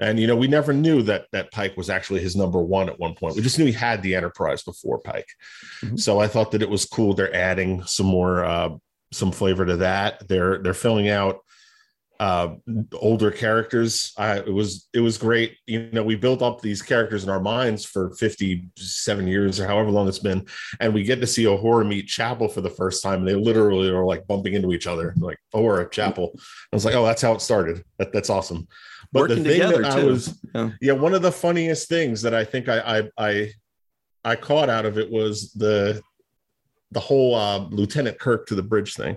and you know, we never knew that that Pike was actually his number one at one point. We just knew he had the Enterprise before Pike. Mhm. So I thought that it was cool. They're adding some more, uh, some flavor to that. They're they're filling out uh older characters i it was it was great you know we built up these characters in our minds for 57 years or however long it's been and we get to see Uhura meet Chapel for the first time. And they literally are like bumping into each other, like Uhura, Chapel. I was like, oh, that's how it started. That, that's awesome. But Working the thing together, that I too. was, Yeah. yeah, one of the funniest things that I think I I I, I caught out of it was the the whole uh, Lieutenant Kirk to the bridge thing.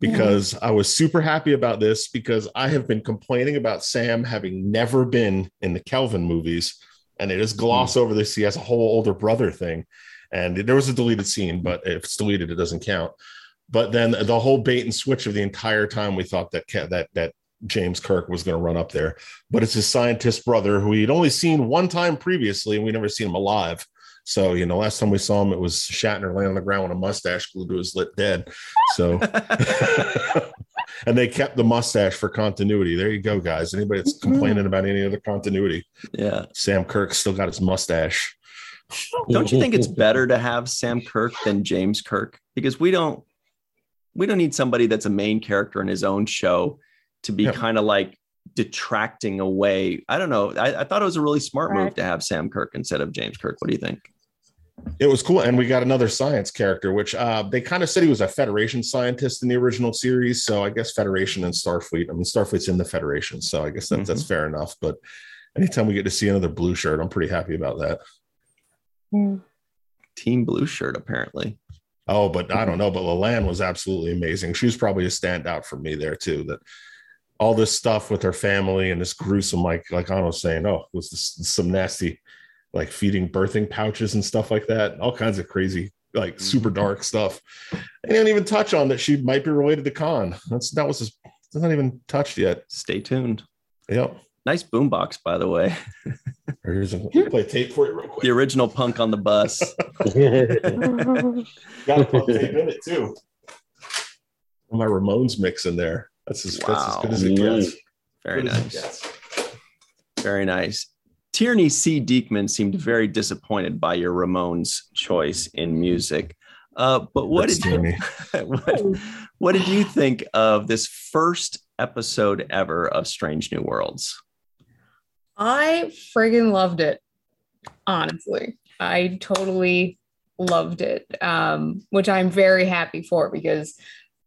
Because I was super happy about this because I have been complaining about Sam having never been in the Kelvin movies, and they just mm-hmm. gloss over this. He has a whole older brother thing, and there was a deleted scene, but if it's deleted, it doesn't count. But then the whole bait and switch of the entire time, we thought that that that James Kirk was going to run up there, but it's his scientist brother who we'd only seen one time previously, and we never seen him alive. So you know, last time we saw him, it was Shatner laying on the ground with a mustache glued to his lip, dead. So, and they kept the mustache for continuity. There you go, guys. Anybody that's mm-hmm. complaining about any other continuity, yeah. Sam Kirk still got his mustache. Don't you think it's better to have Sam Kirk than James Kirk? Because we don't we don't need somebody that's a main character in his own show to be Yeah. kind of like detracting away. I don't know. I, I thought it was a really smart move to have Sam Kirk instead of James Kirk. What do you think? It was cool, and we got another science character, which uh, they kind of said he was a Federation scientist in the original series. So I guess Federation and Starfleet. I mean, Starfleet's in the Federation, so I guess that, that's fair enough. But anytime we get to see another blue shirt, I'm pretty happy about that. Team Blue Shirt, apparently. Oh, but I don't know. But Leland was absolutely amazing. She was probably a standout for me there too. That all this stuff with her family and this gruesome, like like I was saying, oh, was this some nasty, like feeding birthing pouches and stuff like that. All kinds of crazy, like mm-hmm. super dark stuff. They didn't even touch on that she might be related to Khan. That's that was just, it's not even touched yet. Stay tuned. Yep. Nice boombox, by the way. Here's a play tape for you real quick. The original punk on the bus. Got a pump tape in it too. My Ramones mix in there. That's as, that's as good as it gets. Very Good nice. gets. Very nice. Tierney C. Dieckmann seemed very disappointed by your Ramones choice in music. Uh, but what That's did you, what, what did you think of this first episode ever of Strange New Worlds? I friggin' loved it. Honestly, I totally loved it, um, which I'm very happy for because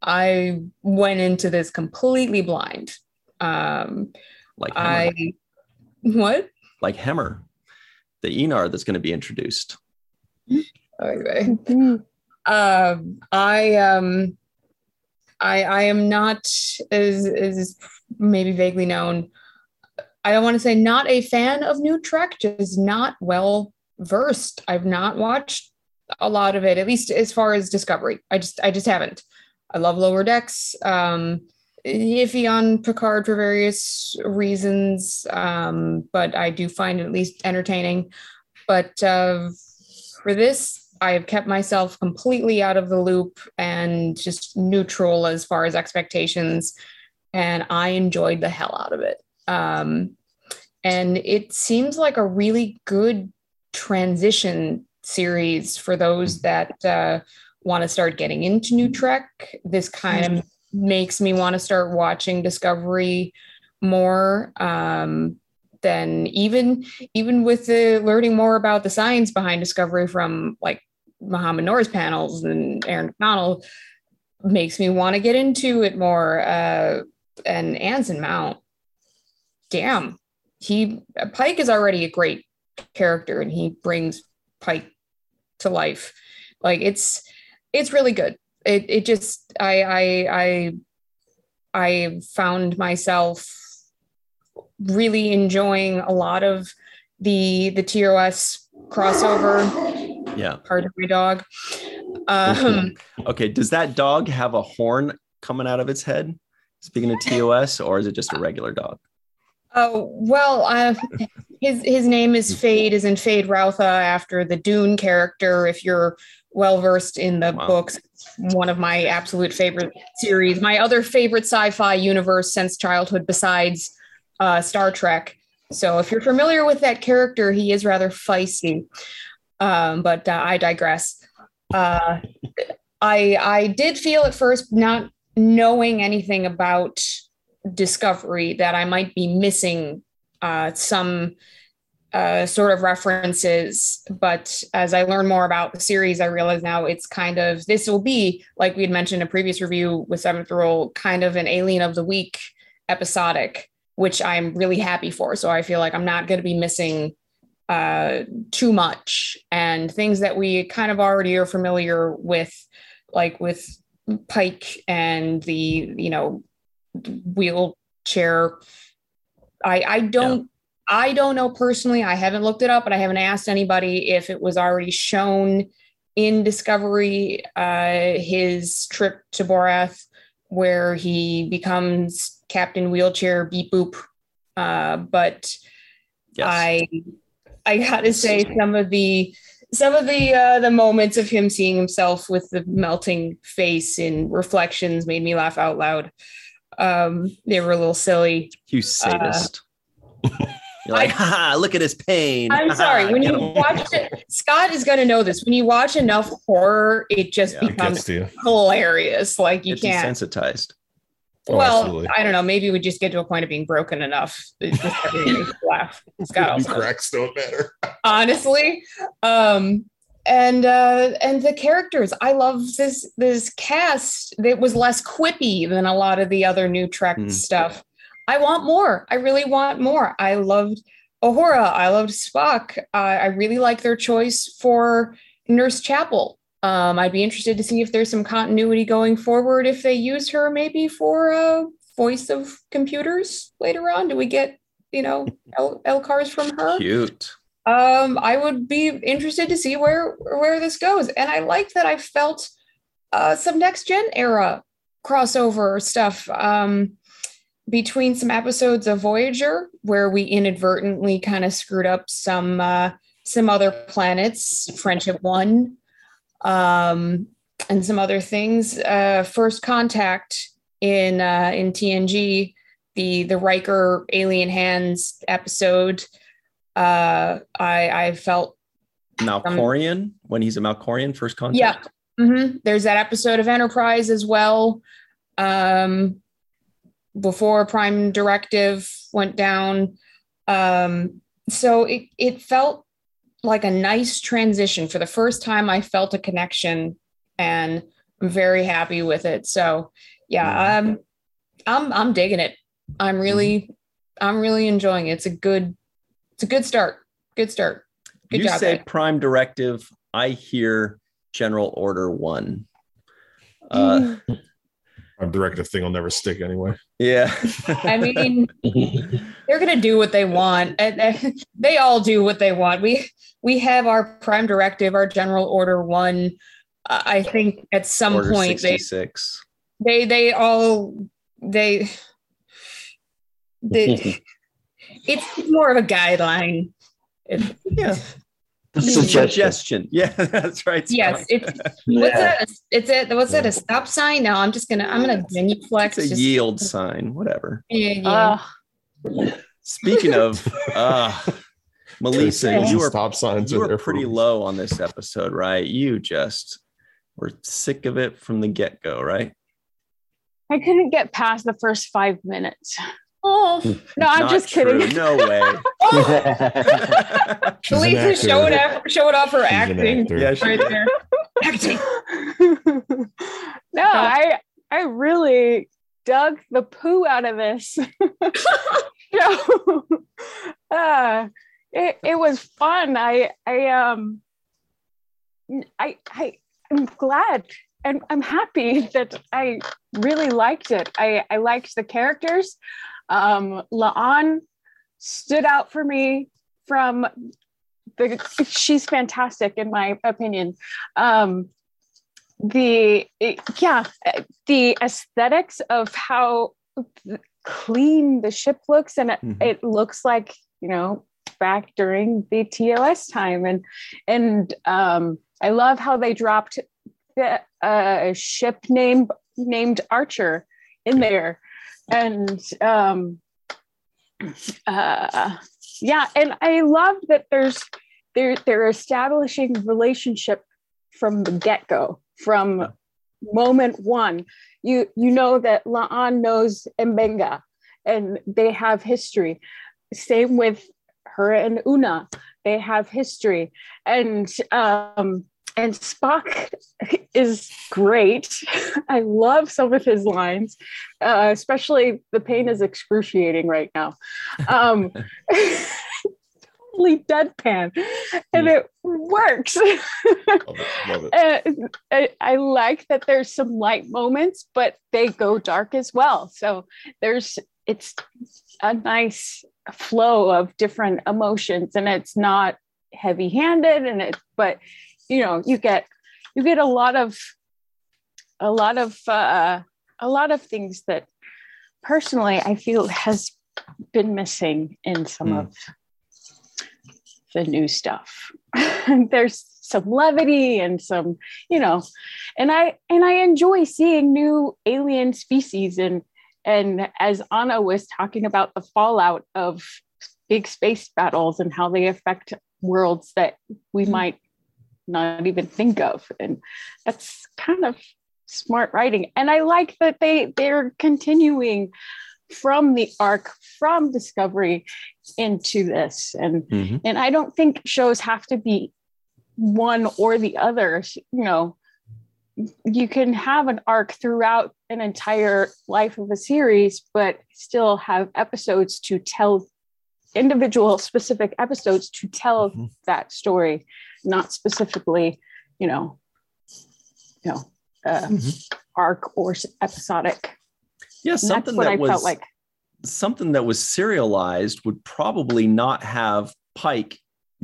I went into this completely blind. Um, Like I what? Like Hemmer, the Aenar that's going to be introduced. Anyway, um, I um, I I am not as as maybe vaguely known. I don't want to say not a fan of New Trek, just not well versed. I've not watched a lot of it, at least as far as Discovery. I just I just haven't. I love Lower Decks. Um, iffy on Picard for various reasons, um, but I do find it at least entertaining. But uh, for this, I have kept myself completely out of the loop and just neutral as far as expectations. And I enjoyed the hell out of it. Um, and it seems like a really good transition series for those that uh, want to start getting into new trek this kind of makes me want to start watching discovery more um than even even with the learning more about the science behind discovery from like Mohamed Noor's panels and Erin Macdonald makes me want to get into it more. Uh, and Anson Mount, damn, he Pike is already a great character, and he brings Pike to life. Like it's it's really good. It it just I I I I found myself really enjoying a lot of the the TOS crossover. Yeah. Part of my dog. Um, Okay, does that dog have a horn coming out of its head? Speaking of TOS, or is it just a regular dog? Oh well, uh, his his name is Feyd, is in Feyd-Rautha after the Dune character. If you're well versed in the Wow. books, one of my absolute favorite series. My other favorite sci-fi universe since childhood, besides uh, Star Trek. So if you're familiar with that character, he is rather feisty. Um, but uh, I digress. Uh, I I did feel at first not knowing anything about discovery that I might be missing uh, some uh, sort of references. But as I learn more about the series, I realize now it's kind of this will be like we had mentioned in a previous review with Seventh Rule, kind of an Alien of the Week episodic, which I'm really happy for. So I feel like I'm not going to be missing uh, too much and things that we kind of already are familiar with, like with Pike and the you know wheelchair. I I don't I don't know personally. I haven't looked it up, but I haven't asked anybody if it was already shown in Discovery. Uh, his trip to Boreth, where he becomes Captain Wheelchair Beep Boop. Uh, but Yes. I I gotta say some of the some of the uh, the moments of him seeing himself with the melting face in reflections made me laugh out loud. Um, they were a little silly. you sadist. You're like, ha, look at his pain. I'm Ha, sorry. When you him." watch it, Scott is going to know this. When you watch enough horror, it just Yeah. It It becomes to you. hilarious. Like you Get can't. desensitized. Oh, well, absolutely. I don't know. Maybe we just get to a point of being broken enough. It's just everything makes you laugh. Scott also cracks don't matter. honestly um and uh and the characters i love this this cast that was less quippy than a lot of the other new trek Mm. stuff i want more. I really want more. I loved Uhura. i loved spock. I i really like their choice for nurse chapel. Um i'd be interested to see if there's some continuity going forward if they use her maybe for a voice of computers later on. Do we get you know L, L cars from her? Cute. um i would be interested to see where where this goes. And i like that i felt uh some next gen era crossover stuff. Um between some episodes of voyager where we inadvertently kind of screwed up some uh some other planets friendship one um and some other things. Uh first contact in uh in tng the the Riker alien hands episode uh i i felt Malcorian, when he's a Malcorian, first contact. yeah hmm there's that episode of enterprise as well. Um before prime directive went down. Um so it it felt like a nice transition. For the first time i felt a connection and i'm very happy with it. So yeah um i'm i'm digging it. I'm really i'm really enjoying it. It's a good it's a good start. Good start. Good you job say Ed. prime directive. I hear General Order One. Uh, Our directive thing will never stick anyway. yeah. I mean, they're gonna do what they want, and and they all do what they want. We we have our prime directive, our general order one. Uh, I think at some Order point they they they all they they it's more of a guideline. It- Yeah. Suggestion. Suggestion. Yeah, that's right. yes, it's what's Yeah. that? It's a what's that? A stop sign? No, I'm just gonna I'm gonna genuflex. It's a just- yield sign, whatever. Yeah, yeah. Oh, Speaking of, uh, Melissa, Signals you were stop signs you are were there pretty a low on this episode, right? You just We're sick of it from the get go, right? I couldn't get past the first five minutes. Oh no, I'm just true. kidding. No way. She's an Lisa actor. showed off showed off her She's acting. Yeah, she- right there. Acting. no, I I really dug the poo out of this show. uh, it, it was fun. I I um I I I'm glad and I'm happy that I really liked it. I I liked the characters. Um, La'an stood out for me from the. She's fantastic in my opinion. Um, the yeah the aesthetics of how clean the ship looks and it, Mhm. it looks like you know back during the TOS time and and um I love how they dropped the uh, ship name named Archer in there and um uh yeah and I love that there's they're they're establishing relationship from the get-go from moment one. You you know that La'an knows M'Benga and they have history. Same with her and Una. They have history. And um and Spock is great. I love some of his lines, uh, especially the pain is excruciating right now. Um, totally deadpan, and it works. Love it, love it. I, I like that there's some light moments, but they go dark as well. So there's it's a nice flow of different emotions, and it's not heavy-handed, and it but you know you get you get a lot of a lot of uh, a lot of things that personally I feel has been missing in some Hmm. of the new stuff. There's some levity and some, you know, and I and I enjoy seeing new alien species and and as Anna was talking about the fallout of big space battles and how they affect worlds that we might not even think of. And that's kind of smart writing. And i like that they they're continuing from the arc from discovery into this. And Mhm. and i don't think shows have to be one or the other. You know you can have an arc throughout an entire life of a series but still have episodes to tell individual specific episodes to tell Mhm. that story not specifically you know you know uh, Mhm. arc or episodic Yeah, something that's what that i was felt like something that was serialized would probably not have Pike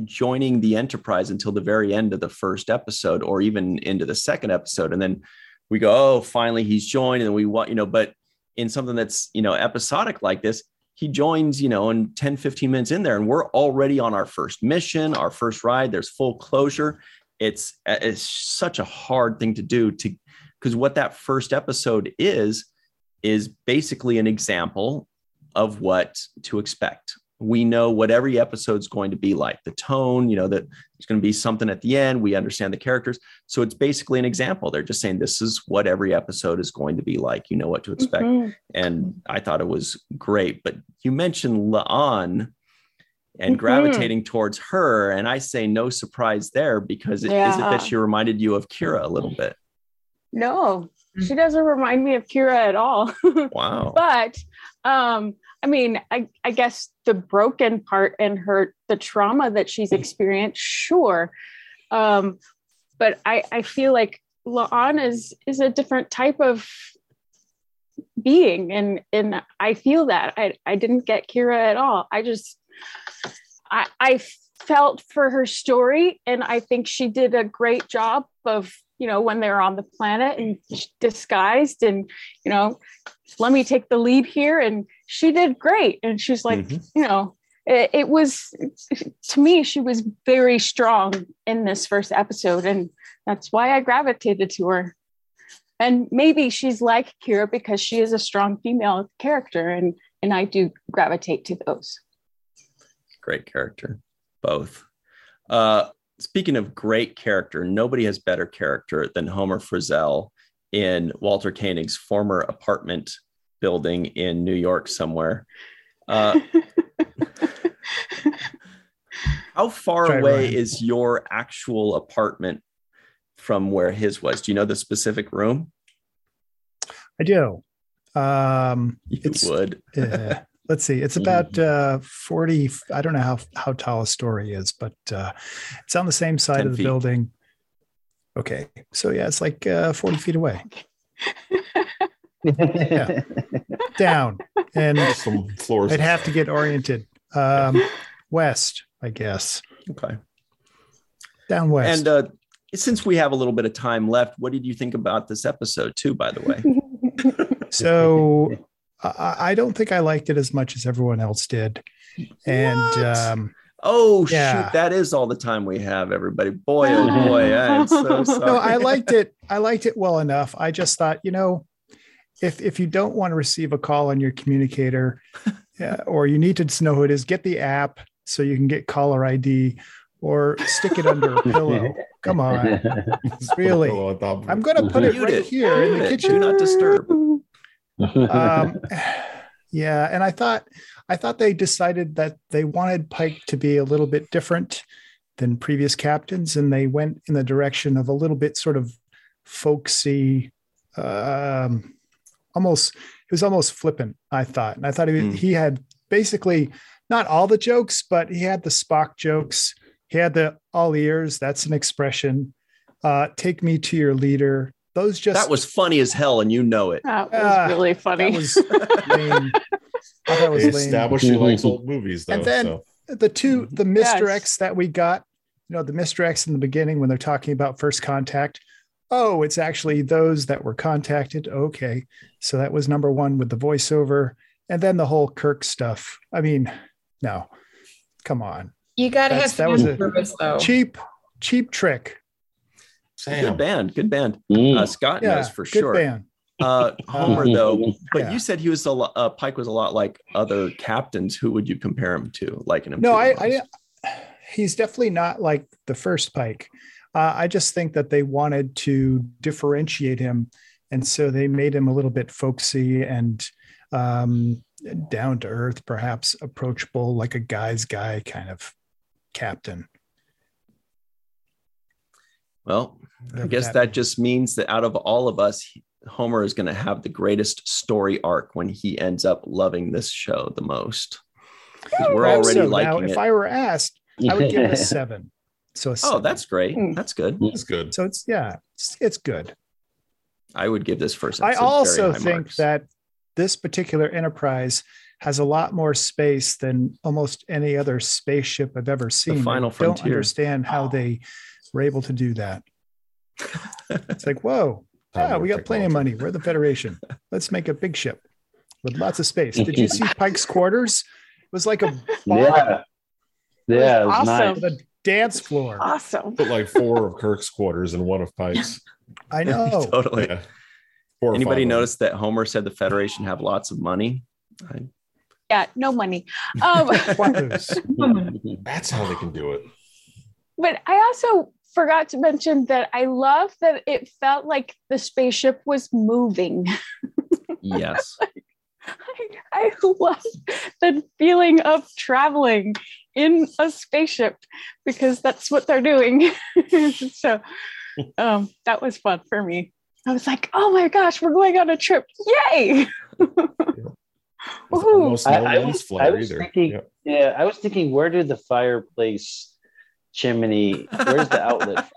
joining the Enterprise until the very end of the first episode or even into the second episode. And then we go, oh, finally he's joined. And we want, you know, but in something that's, you know, episodic like this, he joins, you know, in 10, 15 minutes in there, and we're already on our first mission, our first ride. There's full closure. It's uh, it's such a hard thing to do to because what that first episode is is basically an example of what to expect. We know what every episode's going to be like. The tone, you know, that there's going to be something at the end. We understand the characters. So it's basically an example. They're just saying this is what every episode is going to be like. You know what to expect. Mhm. And I thought it was great. But you mentioned La'an and Mhm. gravitating towards her. And I say no surprise there because it, is it Yeah. that she reminded you of Kira a little bit? no she doesn't remind me of kira at all Wow. but um i mean I, I guess the broken part and her the trauma that she's experienced sure. Um but i i feel like La'an is is a different type of being. And and i feel that. I i didn't get kira at all. I just i i felt for her story. And i think she did a great job of you know when they're on the planet and disguised and you know let me take the lead here. And she did great. And she's like Mhm. you know it, it was to me she was very strong in this first episode. And that's why i gravitated to her. And maybe she's like kira because she is a strong female character and and i do gravitate to those. Great character both. Uh speaking of great character, nobody has better character than Homer Frizzell in Walter Koenig's former apartment building in New York somewhere. Uh, how far Try away is your actual apartment from where his was? Do you know the specific room? I do. Um, You it's would. uh, let's see. It's about uh, forty. I don't know how how tall a story is, but uh, it's on the same side of the feet. building. Okay, so yeah, it's like uh, forty feet away. Yeah. Down, and Some floors. I'd have to get oriented. Um, west, I guess. Okay. Down west. And uh, since we have a little bit of time left, what did you think about this episode, too, by the way? so I, I don't think I liked it as much as everyone else did. And What? um, Oh, Yeah. shoot. That is all the time we have, everybody. Boy, oh boy. I'm so sorry. no, I liked it. I liked it well enough. I just thought, you know, if if you don't want to receive a call on your communicator, yeah, or you need to know who it is, get the app so you can get caller ID, or stick it under a pillow. Come on, really? Pillow on top of I'm going to put it right it. here in the it. kitchen. Do not disturb. Um, yeah, and I thought I thought they decided that they wanted Pike to be a little bit different than previous captains, and they went in the direction of a little bit sort of folksy, um, almost it was almost flippant. I thought, and I thought he, Mm. he had basically not all the jokes, but he had the Spock jokes. He had the all ears. That's an expression. Uh, take me to your leader. Those just that was funny as hell, and you know it. That was Ah, really that funny. was lame. I thought it was He lame. established he likes old movies, though. And then so. the two the Mr. Yes. X that we got, you know, the Mr. X in the beginning when they're talking about first contact. Oh, it's actually those that were contacted. Okay. So that was number one with the voiceover. And then the whole Kirk stuff. I mean, no, come on. You gotta That's- have that was a service though. Cheap, cheap trick. Good band. Good band. Mm. Uh, Scott Yeah, knows for good sure. band. Uh, Homer, though, but Yeah. you said he was a lot, uh, Pike was a lot like other captains. Who would you compare him to? Liking him? No, I. I, he's definitely not like the first Pike. Uh, I just think that they wanted to differentiate him, and so they made him a little bit folksy and um, down to earth, perhaps approachable, like a guy's guy kind of captain. Well, I guess that that just means that out of all of us, Homer is going to have the greatest story arc when he ends up loving this show the most. 'Cause We're already so. Now, liking if. I were asked, I would give it a seven. So a oh, seven. that's great. Hmm. That's good. That's good. so it's yeah, it's, it's good. I would give this first. I episode very also high think marks. that this particular enterprise has a lot more space than almost any other spaceship I've ever seen. I final don't understand how they were able to do that. It's like, whoa, yeah, we got plenty of money. We're the Federation. Let's make a big ship with lots of space. Did you see Pike's quarters? It was like a bar Yeah. Yeah, it was awesome. with a dance floor. awesome. Put like four of Kirk's quarters and one of Pike's. I know. totally. Yeah. Four Anybody five of them. notice that Homer said the Federation have lots of money? I, Yeah, no money. Um, That's how they can do it. but I also forgot to mention that I love that it felt like the spaceship was moving. yes. I, I love the feeling of traveling in a spaceship because that's what they're doing. so um, that was fun for me. I was like, oh my gosh, we're going on a trip. Yay! Woohoo. no I, I was, I was thinking, Yeah. yeah, I was thinking, where did the fireplace chimney? Where's the outlet?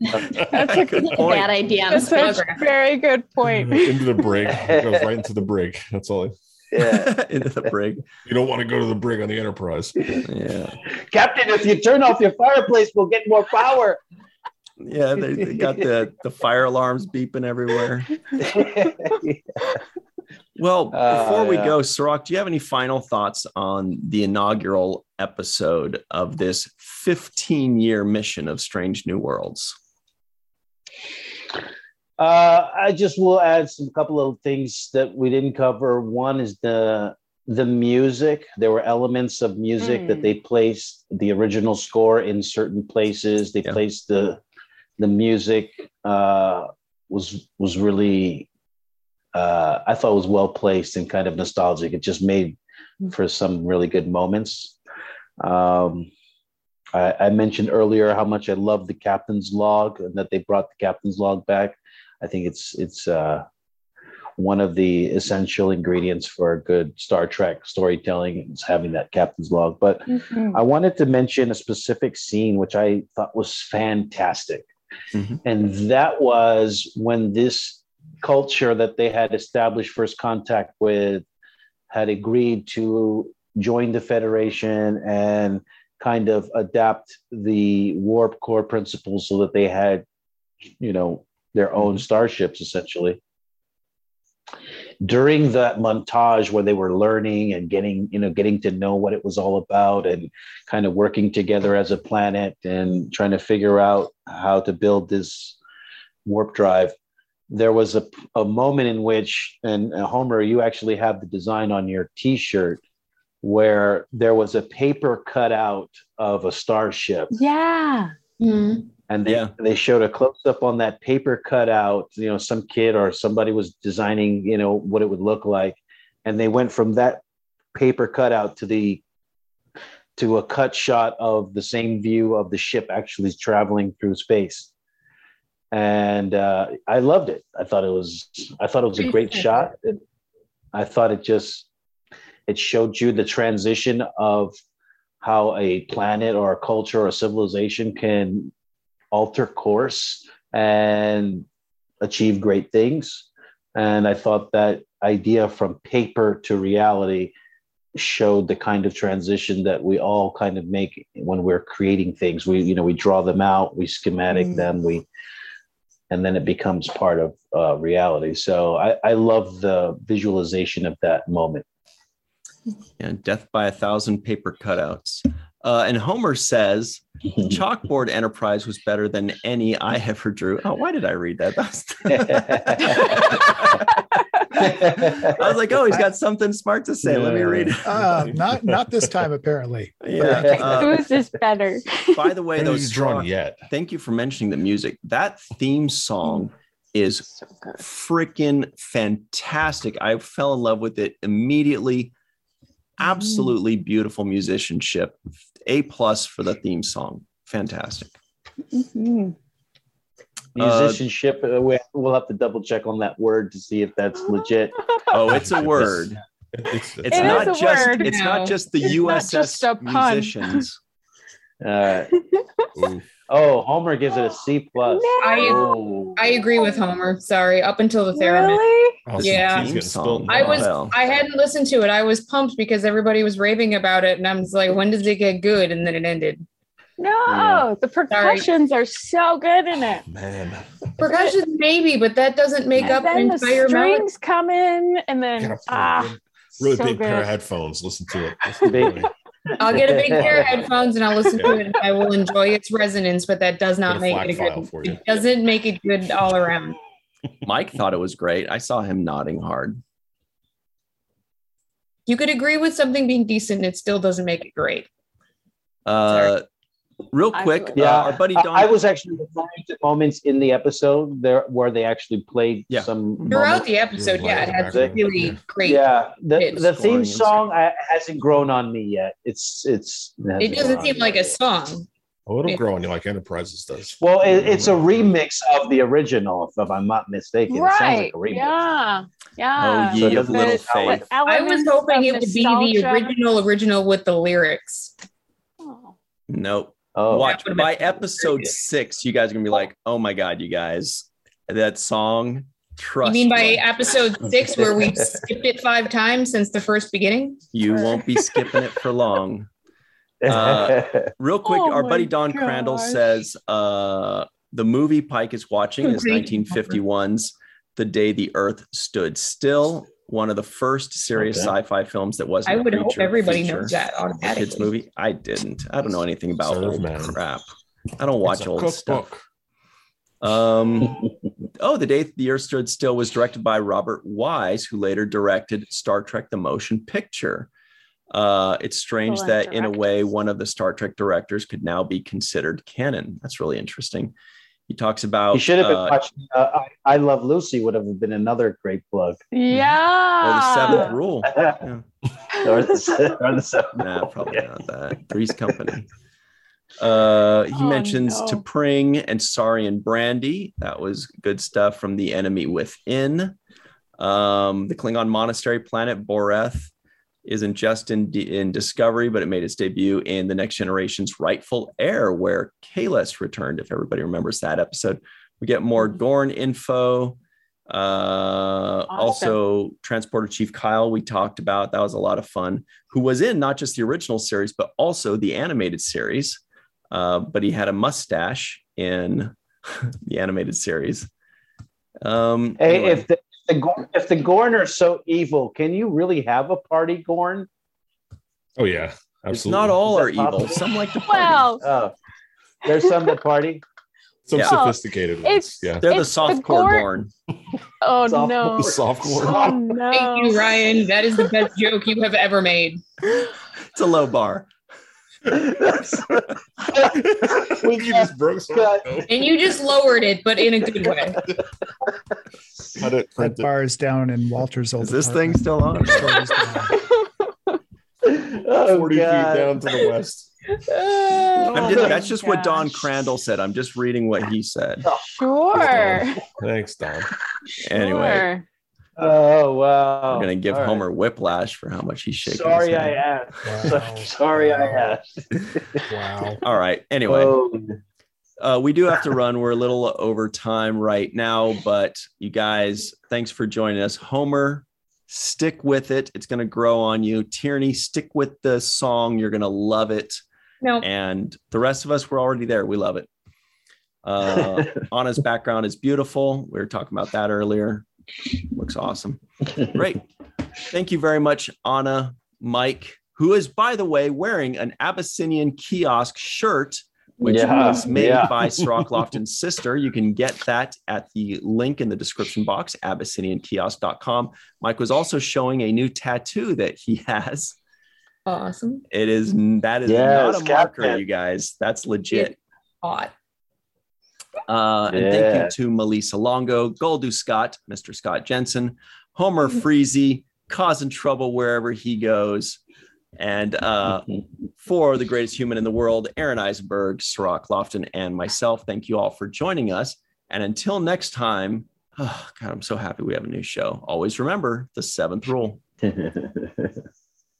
That's a Good good, point. Bad idea on the that's a very good point. into the brig. It goes right into the brig. That's all. Yeah, Into the brig. You don't want to go to the brig on the Enterprise. Yeah. Captain, if you turn off your fireplace, we'll get more power. Yeah. They, they got the, the fire alarms beeping everywhere. Well, Uh, before we yeah. go, Cirroc, do you have any final thoughts on the inaugural episode of this 15 year mission of Strange New Worlds? Uh, I just will add some couple of things that we didn't cover. One is the the music. There were elements of music that Mm. they placed the original score in certain places. They Yeah. placed the the music uh, was was really uh, I thought it was well placed and kind of nostalgic. It just made for some really good moments. Um, I, I mentioned earlier how much I love the captain's log and that they brought the captain's log back. I think it's it's uh, one of the essential ingredients for a good Star Trek storytelling is having that captain's log. But Mhm. I wanted to mention a specific scene which I thought was fantastic. Mhm. And that was when this culture that they had established first contact with had agreed to join the Federation and kind of adapt the warp core principles so that they had, you know, their own starships essentially. During that montage where they were learning and getting you know getting to know what it was all about and kind of working together as a planet and trying to figure out how to build this warp drive there was a, a moment in which and uh, homer you actually have the design on your t-shirt where there was a paper cutout of a starship Yeah. Mhm. and they, Yeah. they showed a close up on that paper cutout you know some kid or somebody was designing you know what it would look like and they went from that paper cutout to the to a cut shot of the same view of the ship actually traveling through space and uh, i loved it i thought it was i thought it was a great shot i thought it just it showed you the transition of how a planet or a culture or a civilization can alter course and achieve great things. And I thought that idea from paper to reality showed the kind of transition that we all kind of make when we're creating things. We, you know, we draw them out, we schematic Mm. them, we, and then it becomes part of uh, reality. So I, I love the visualization of that moment. and death by a thousand paper cutouts. Uh, and Homer says chalkboard enterprise was better than any I ever drew. Oh, why did I read that? That's- I was like, oh, he's got something smart to say. Let me read it. Uh, not not this time, apparently. Yeah. uh, Who's is better? by the way, those he's drawn strong- yet. Thank you for mentioning the music. That theme song is So freaking fantastic. I fell in love with it immediately. Absolutely beautiful musicianship. A plus for the theme song. Fantastic. Mhm. Musicianship, uh, we- we'll have to double check on that word to see if that's legit. Oh, it's a word. It's, It's It not a just word it's now. not just the It's USS just musicians. Uh, oh, Homer gives it a C plus. I- Oh. I agree with Homer. Sorry, up until the theremin. Really? Oh, Yeah. tea's getting spilled. I was Well. I hadn't listened to it. I was pumped because everybody was raving about it, and I'm like, when does it get good? And then it ended. No, Yeah. the percussions are so good in it. Man, Percussion maybe, but that doesn't make and up then an the entire melody. strings come in, and then Gotta put a ah, really, really so big pair of headphones. Listen to it. Listen to it. I'll get a big pair of headphones and I'll listen to it and I will enjoy its resonance, but that does not make it a good. for. It doesn't make it good all around. Mike thought it was great. I saw him nodding hard. You could agree with something being decent, and it still doesn't make it great. Uh, real quick, feel- uh, Yeah, our buddy I- Don. I was actually referring to moments in the episode there where they actually played Yeah. some Throughout moments. the episode, yeah, it had some really great. Yeah, the, the theme song I, hasn't grown on me yet. It's it's It hasn't doesn't seem on like a song. Oh, it'll grow on you like Enterprises does. Well, it, it's a remix of the original, if, if I'm not mistaken. It sounds Right? like a remix. yeah. Yeah. Oh, ye So it little sound faith. like- I was hoping it would be the original, original with the lyrics. Oh. Nope. Oh, Watch would've by episode good. six, you guys are gonna be like, "Oh my god, you guys, that song." Trust You mean by me, episode six, where we skipped it five times since the first beginning? you won't be skipping it for long. Uh, Real quick, Oh our buddy Don Crandall says uh, the movie Pike is watching is 1951's The Day the Earth Stood Still, one of the first serious Okay. sci-fi films that wasn't. I would hope creature everybody knows that kids movie. I didn't. I don't know anything about Serve old man. crap. I don't watch It's a old stuff. Um, oh, The Day the Earth Stood Still was directed by Robert Wise, who later directed Star Trek The Motion Picture. Uh, it's strange Excellent that, in a way, one of the Star Trek directors could now be considered canon. That's really interesting. He talks about. He should have been uh, watching. Uh, I, I Love Lucy would have been another great plug. Yeah. or the seventh rule. Yeah. or the, or the seventh. Nah, probably not that. Three's Company. Uh, he Oh, mentions no. T'Pring and Saurian brandy. That was good stuff from The Enemy Within. Um, the Klingon monastery planet Boreth isn't just in, in Discovery, but it made its debut in The Next Generation's Rightful Heir, where Kahless returned, if everybody remembers that episode. We get more Gorn info. Uh, Also, Transporter Chief Kyle, we talked about. That was a lot of fun. Who was in not just the original series, but also the animated series. Uh, but he had a mustache in the animated series. Um, Hey, anyway. if the if the, Gorn, if the Gorn are so evil, can you really have a party Gorn? Oh yeah, it's absolutely. not all are evil. Some like to party. Well, Oh, there's some that party. Some Yeah. sophisticated ones. It's- Yeah. They're the It's the softcore Gorn- born. oh Soft- no. The soft core. Oh no. Thank you, Ryan. That is the best joke you have ever made. It's a low bar. we you just broke some. And you just lowered it, but in a good way. Cut it, That print it. bar is down in Walter's old. Is this thing still on? Stories oh, 40 God. feet down to the west. I'm Oh just- that's just what Don. Crandall said. I'm just reading what he said. Sure. Thanks, Don. Anyway, Sure. Oh wow! I'm gonna give All right. Homer whiplash for how much he's shaking. his Sorry, I head. asked. Wow. Sorry, I asked. Wow. All right. Anyway, Oh, uh, we do have to run. We're a little over time right now, but you guys, thanks for joining us. Homer, stick with it. It's going to grow on you. Tierney, stick with the song. You're going to love it. No. And the rest of us, we're already there. We love it. Uh, Anna's background is beautiful. We were talking about that earlier. Looks awesome. Great. Thank you very much, Anna, Mike, who is, by the way, wearing an Abyssinian kiosk shirt, which Yeah, was made yeah. by Cirroc Lofton's sister. You can get that at the link in the description box, abyssiniankiosk.com. Mike was also showing a new tattoo that he has. Awesome. It is that is Yes, not a marker, Captain. you guys. That's legit. Hot. Uh, and thank you to Melissa Longo, Goldu Scott, Mr. Scott Jensen, Homer Freezy, causing trouble wherever he goes. And uh, for the greatest human in the world, Aron Eisenberg, Cirroc Lofton, and myself, thank you all for joining us. And until next time, oh, God, I'm so happy we have a new show. Always remember the seventh rule.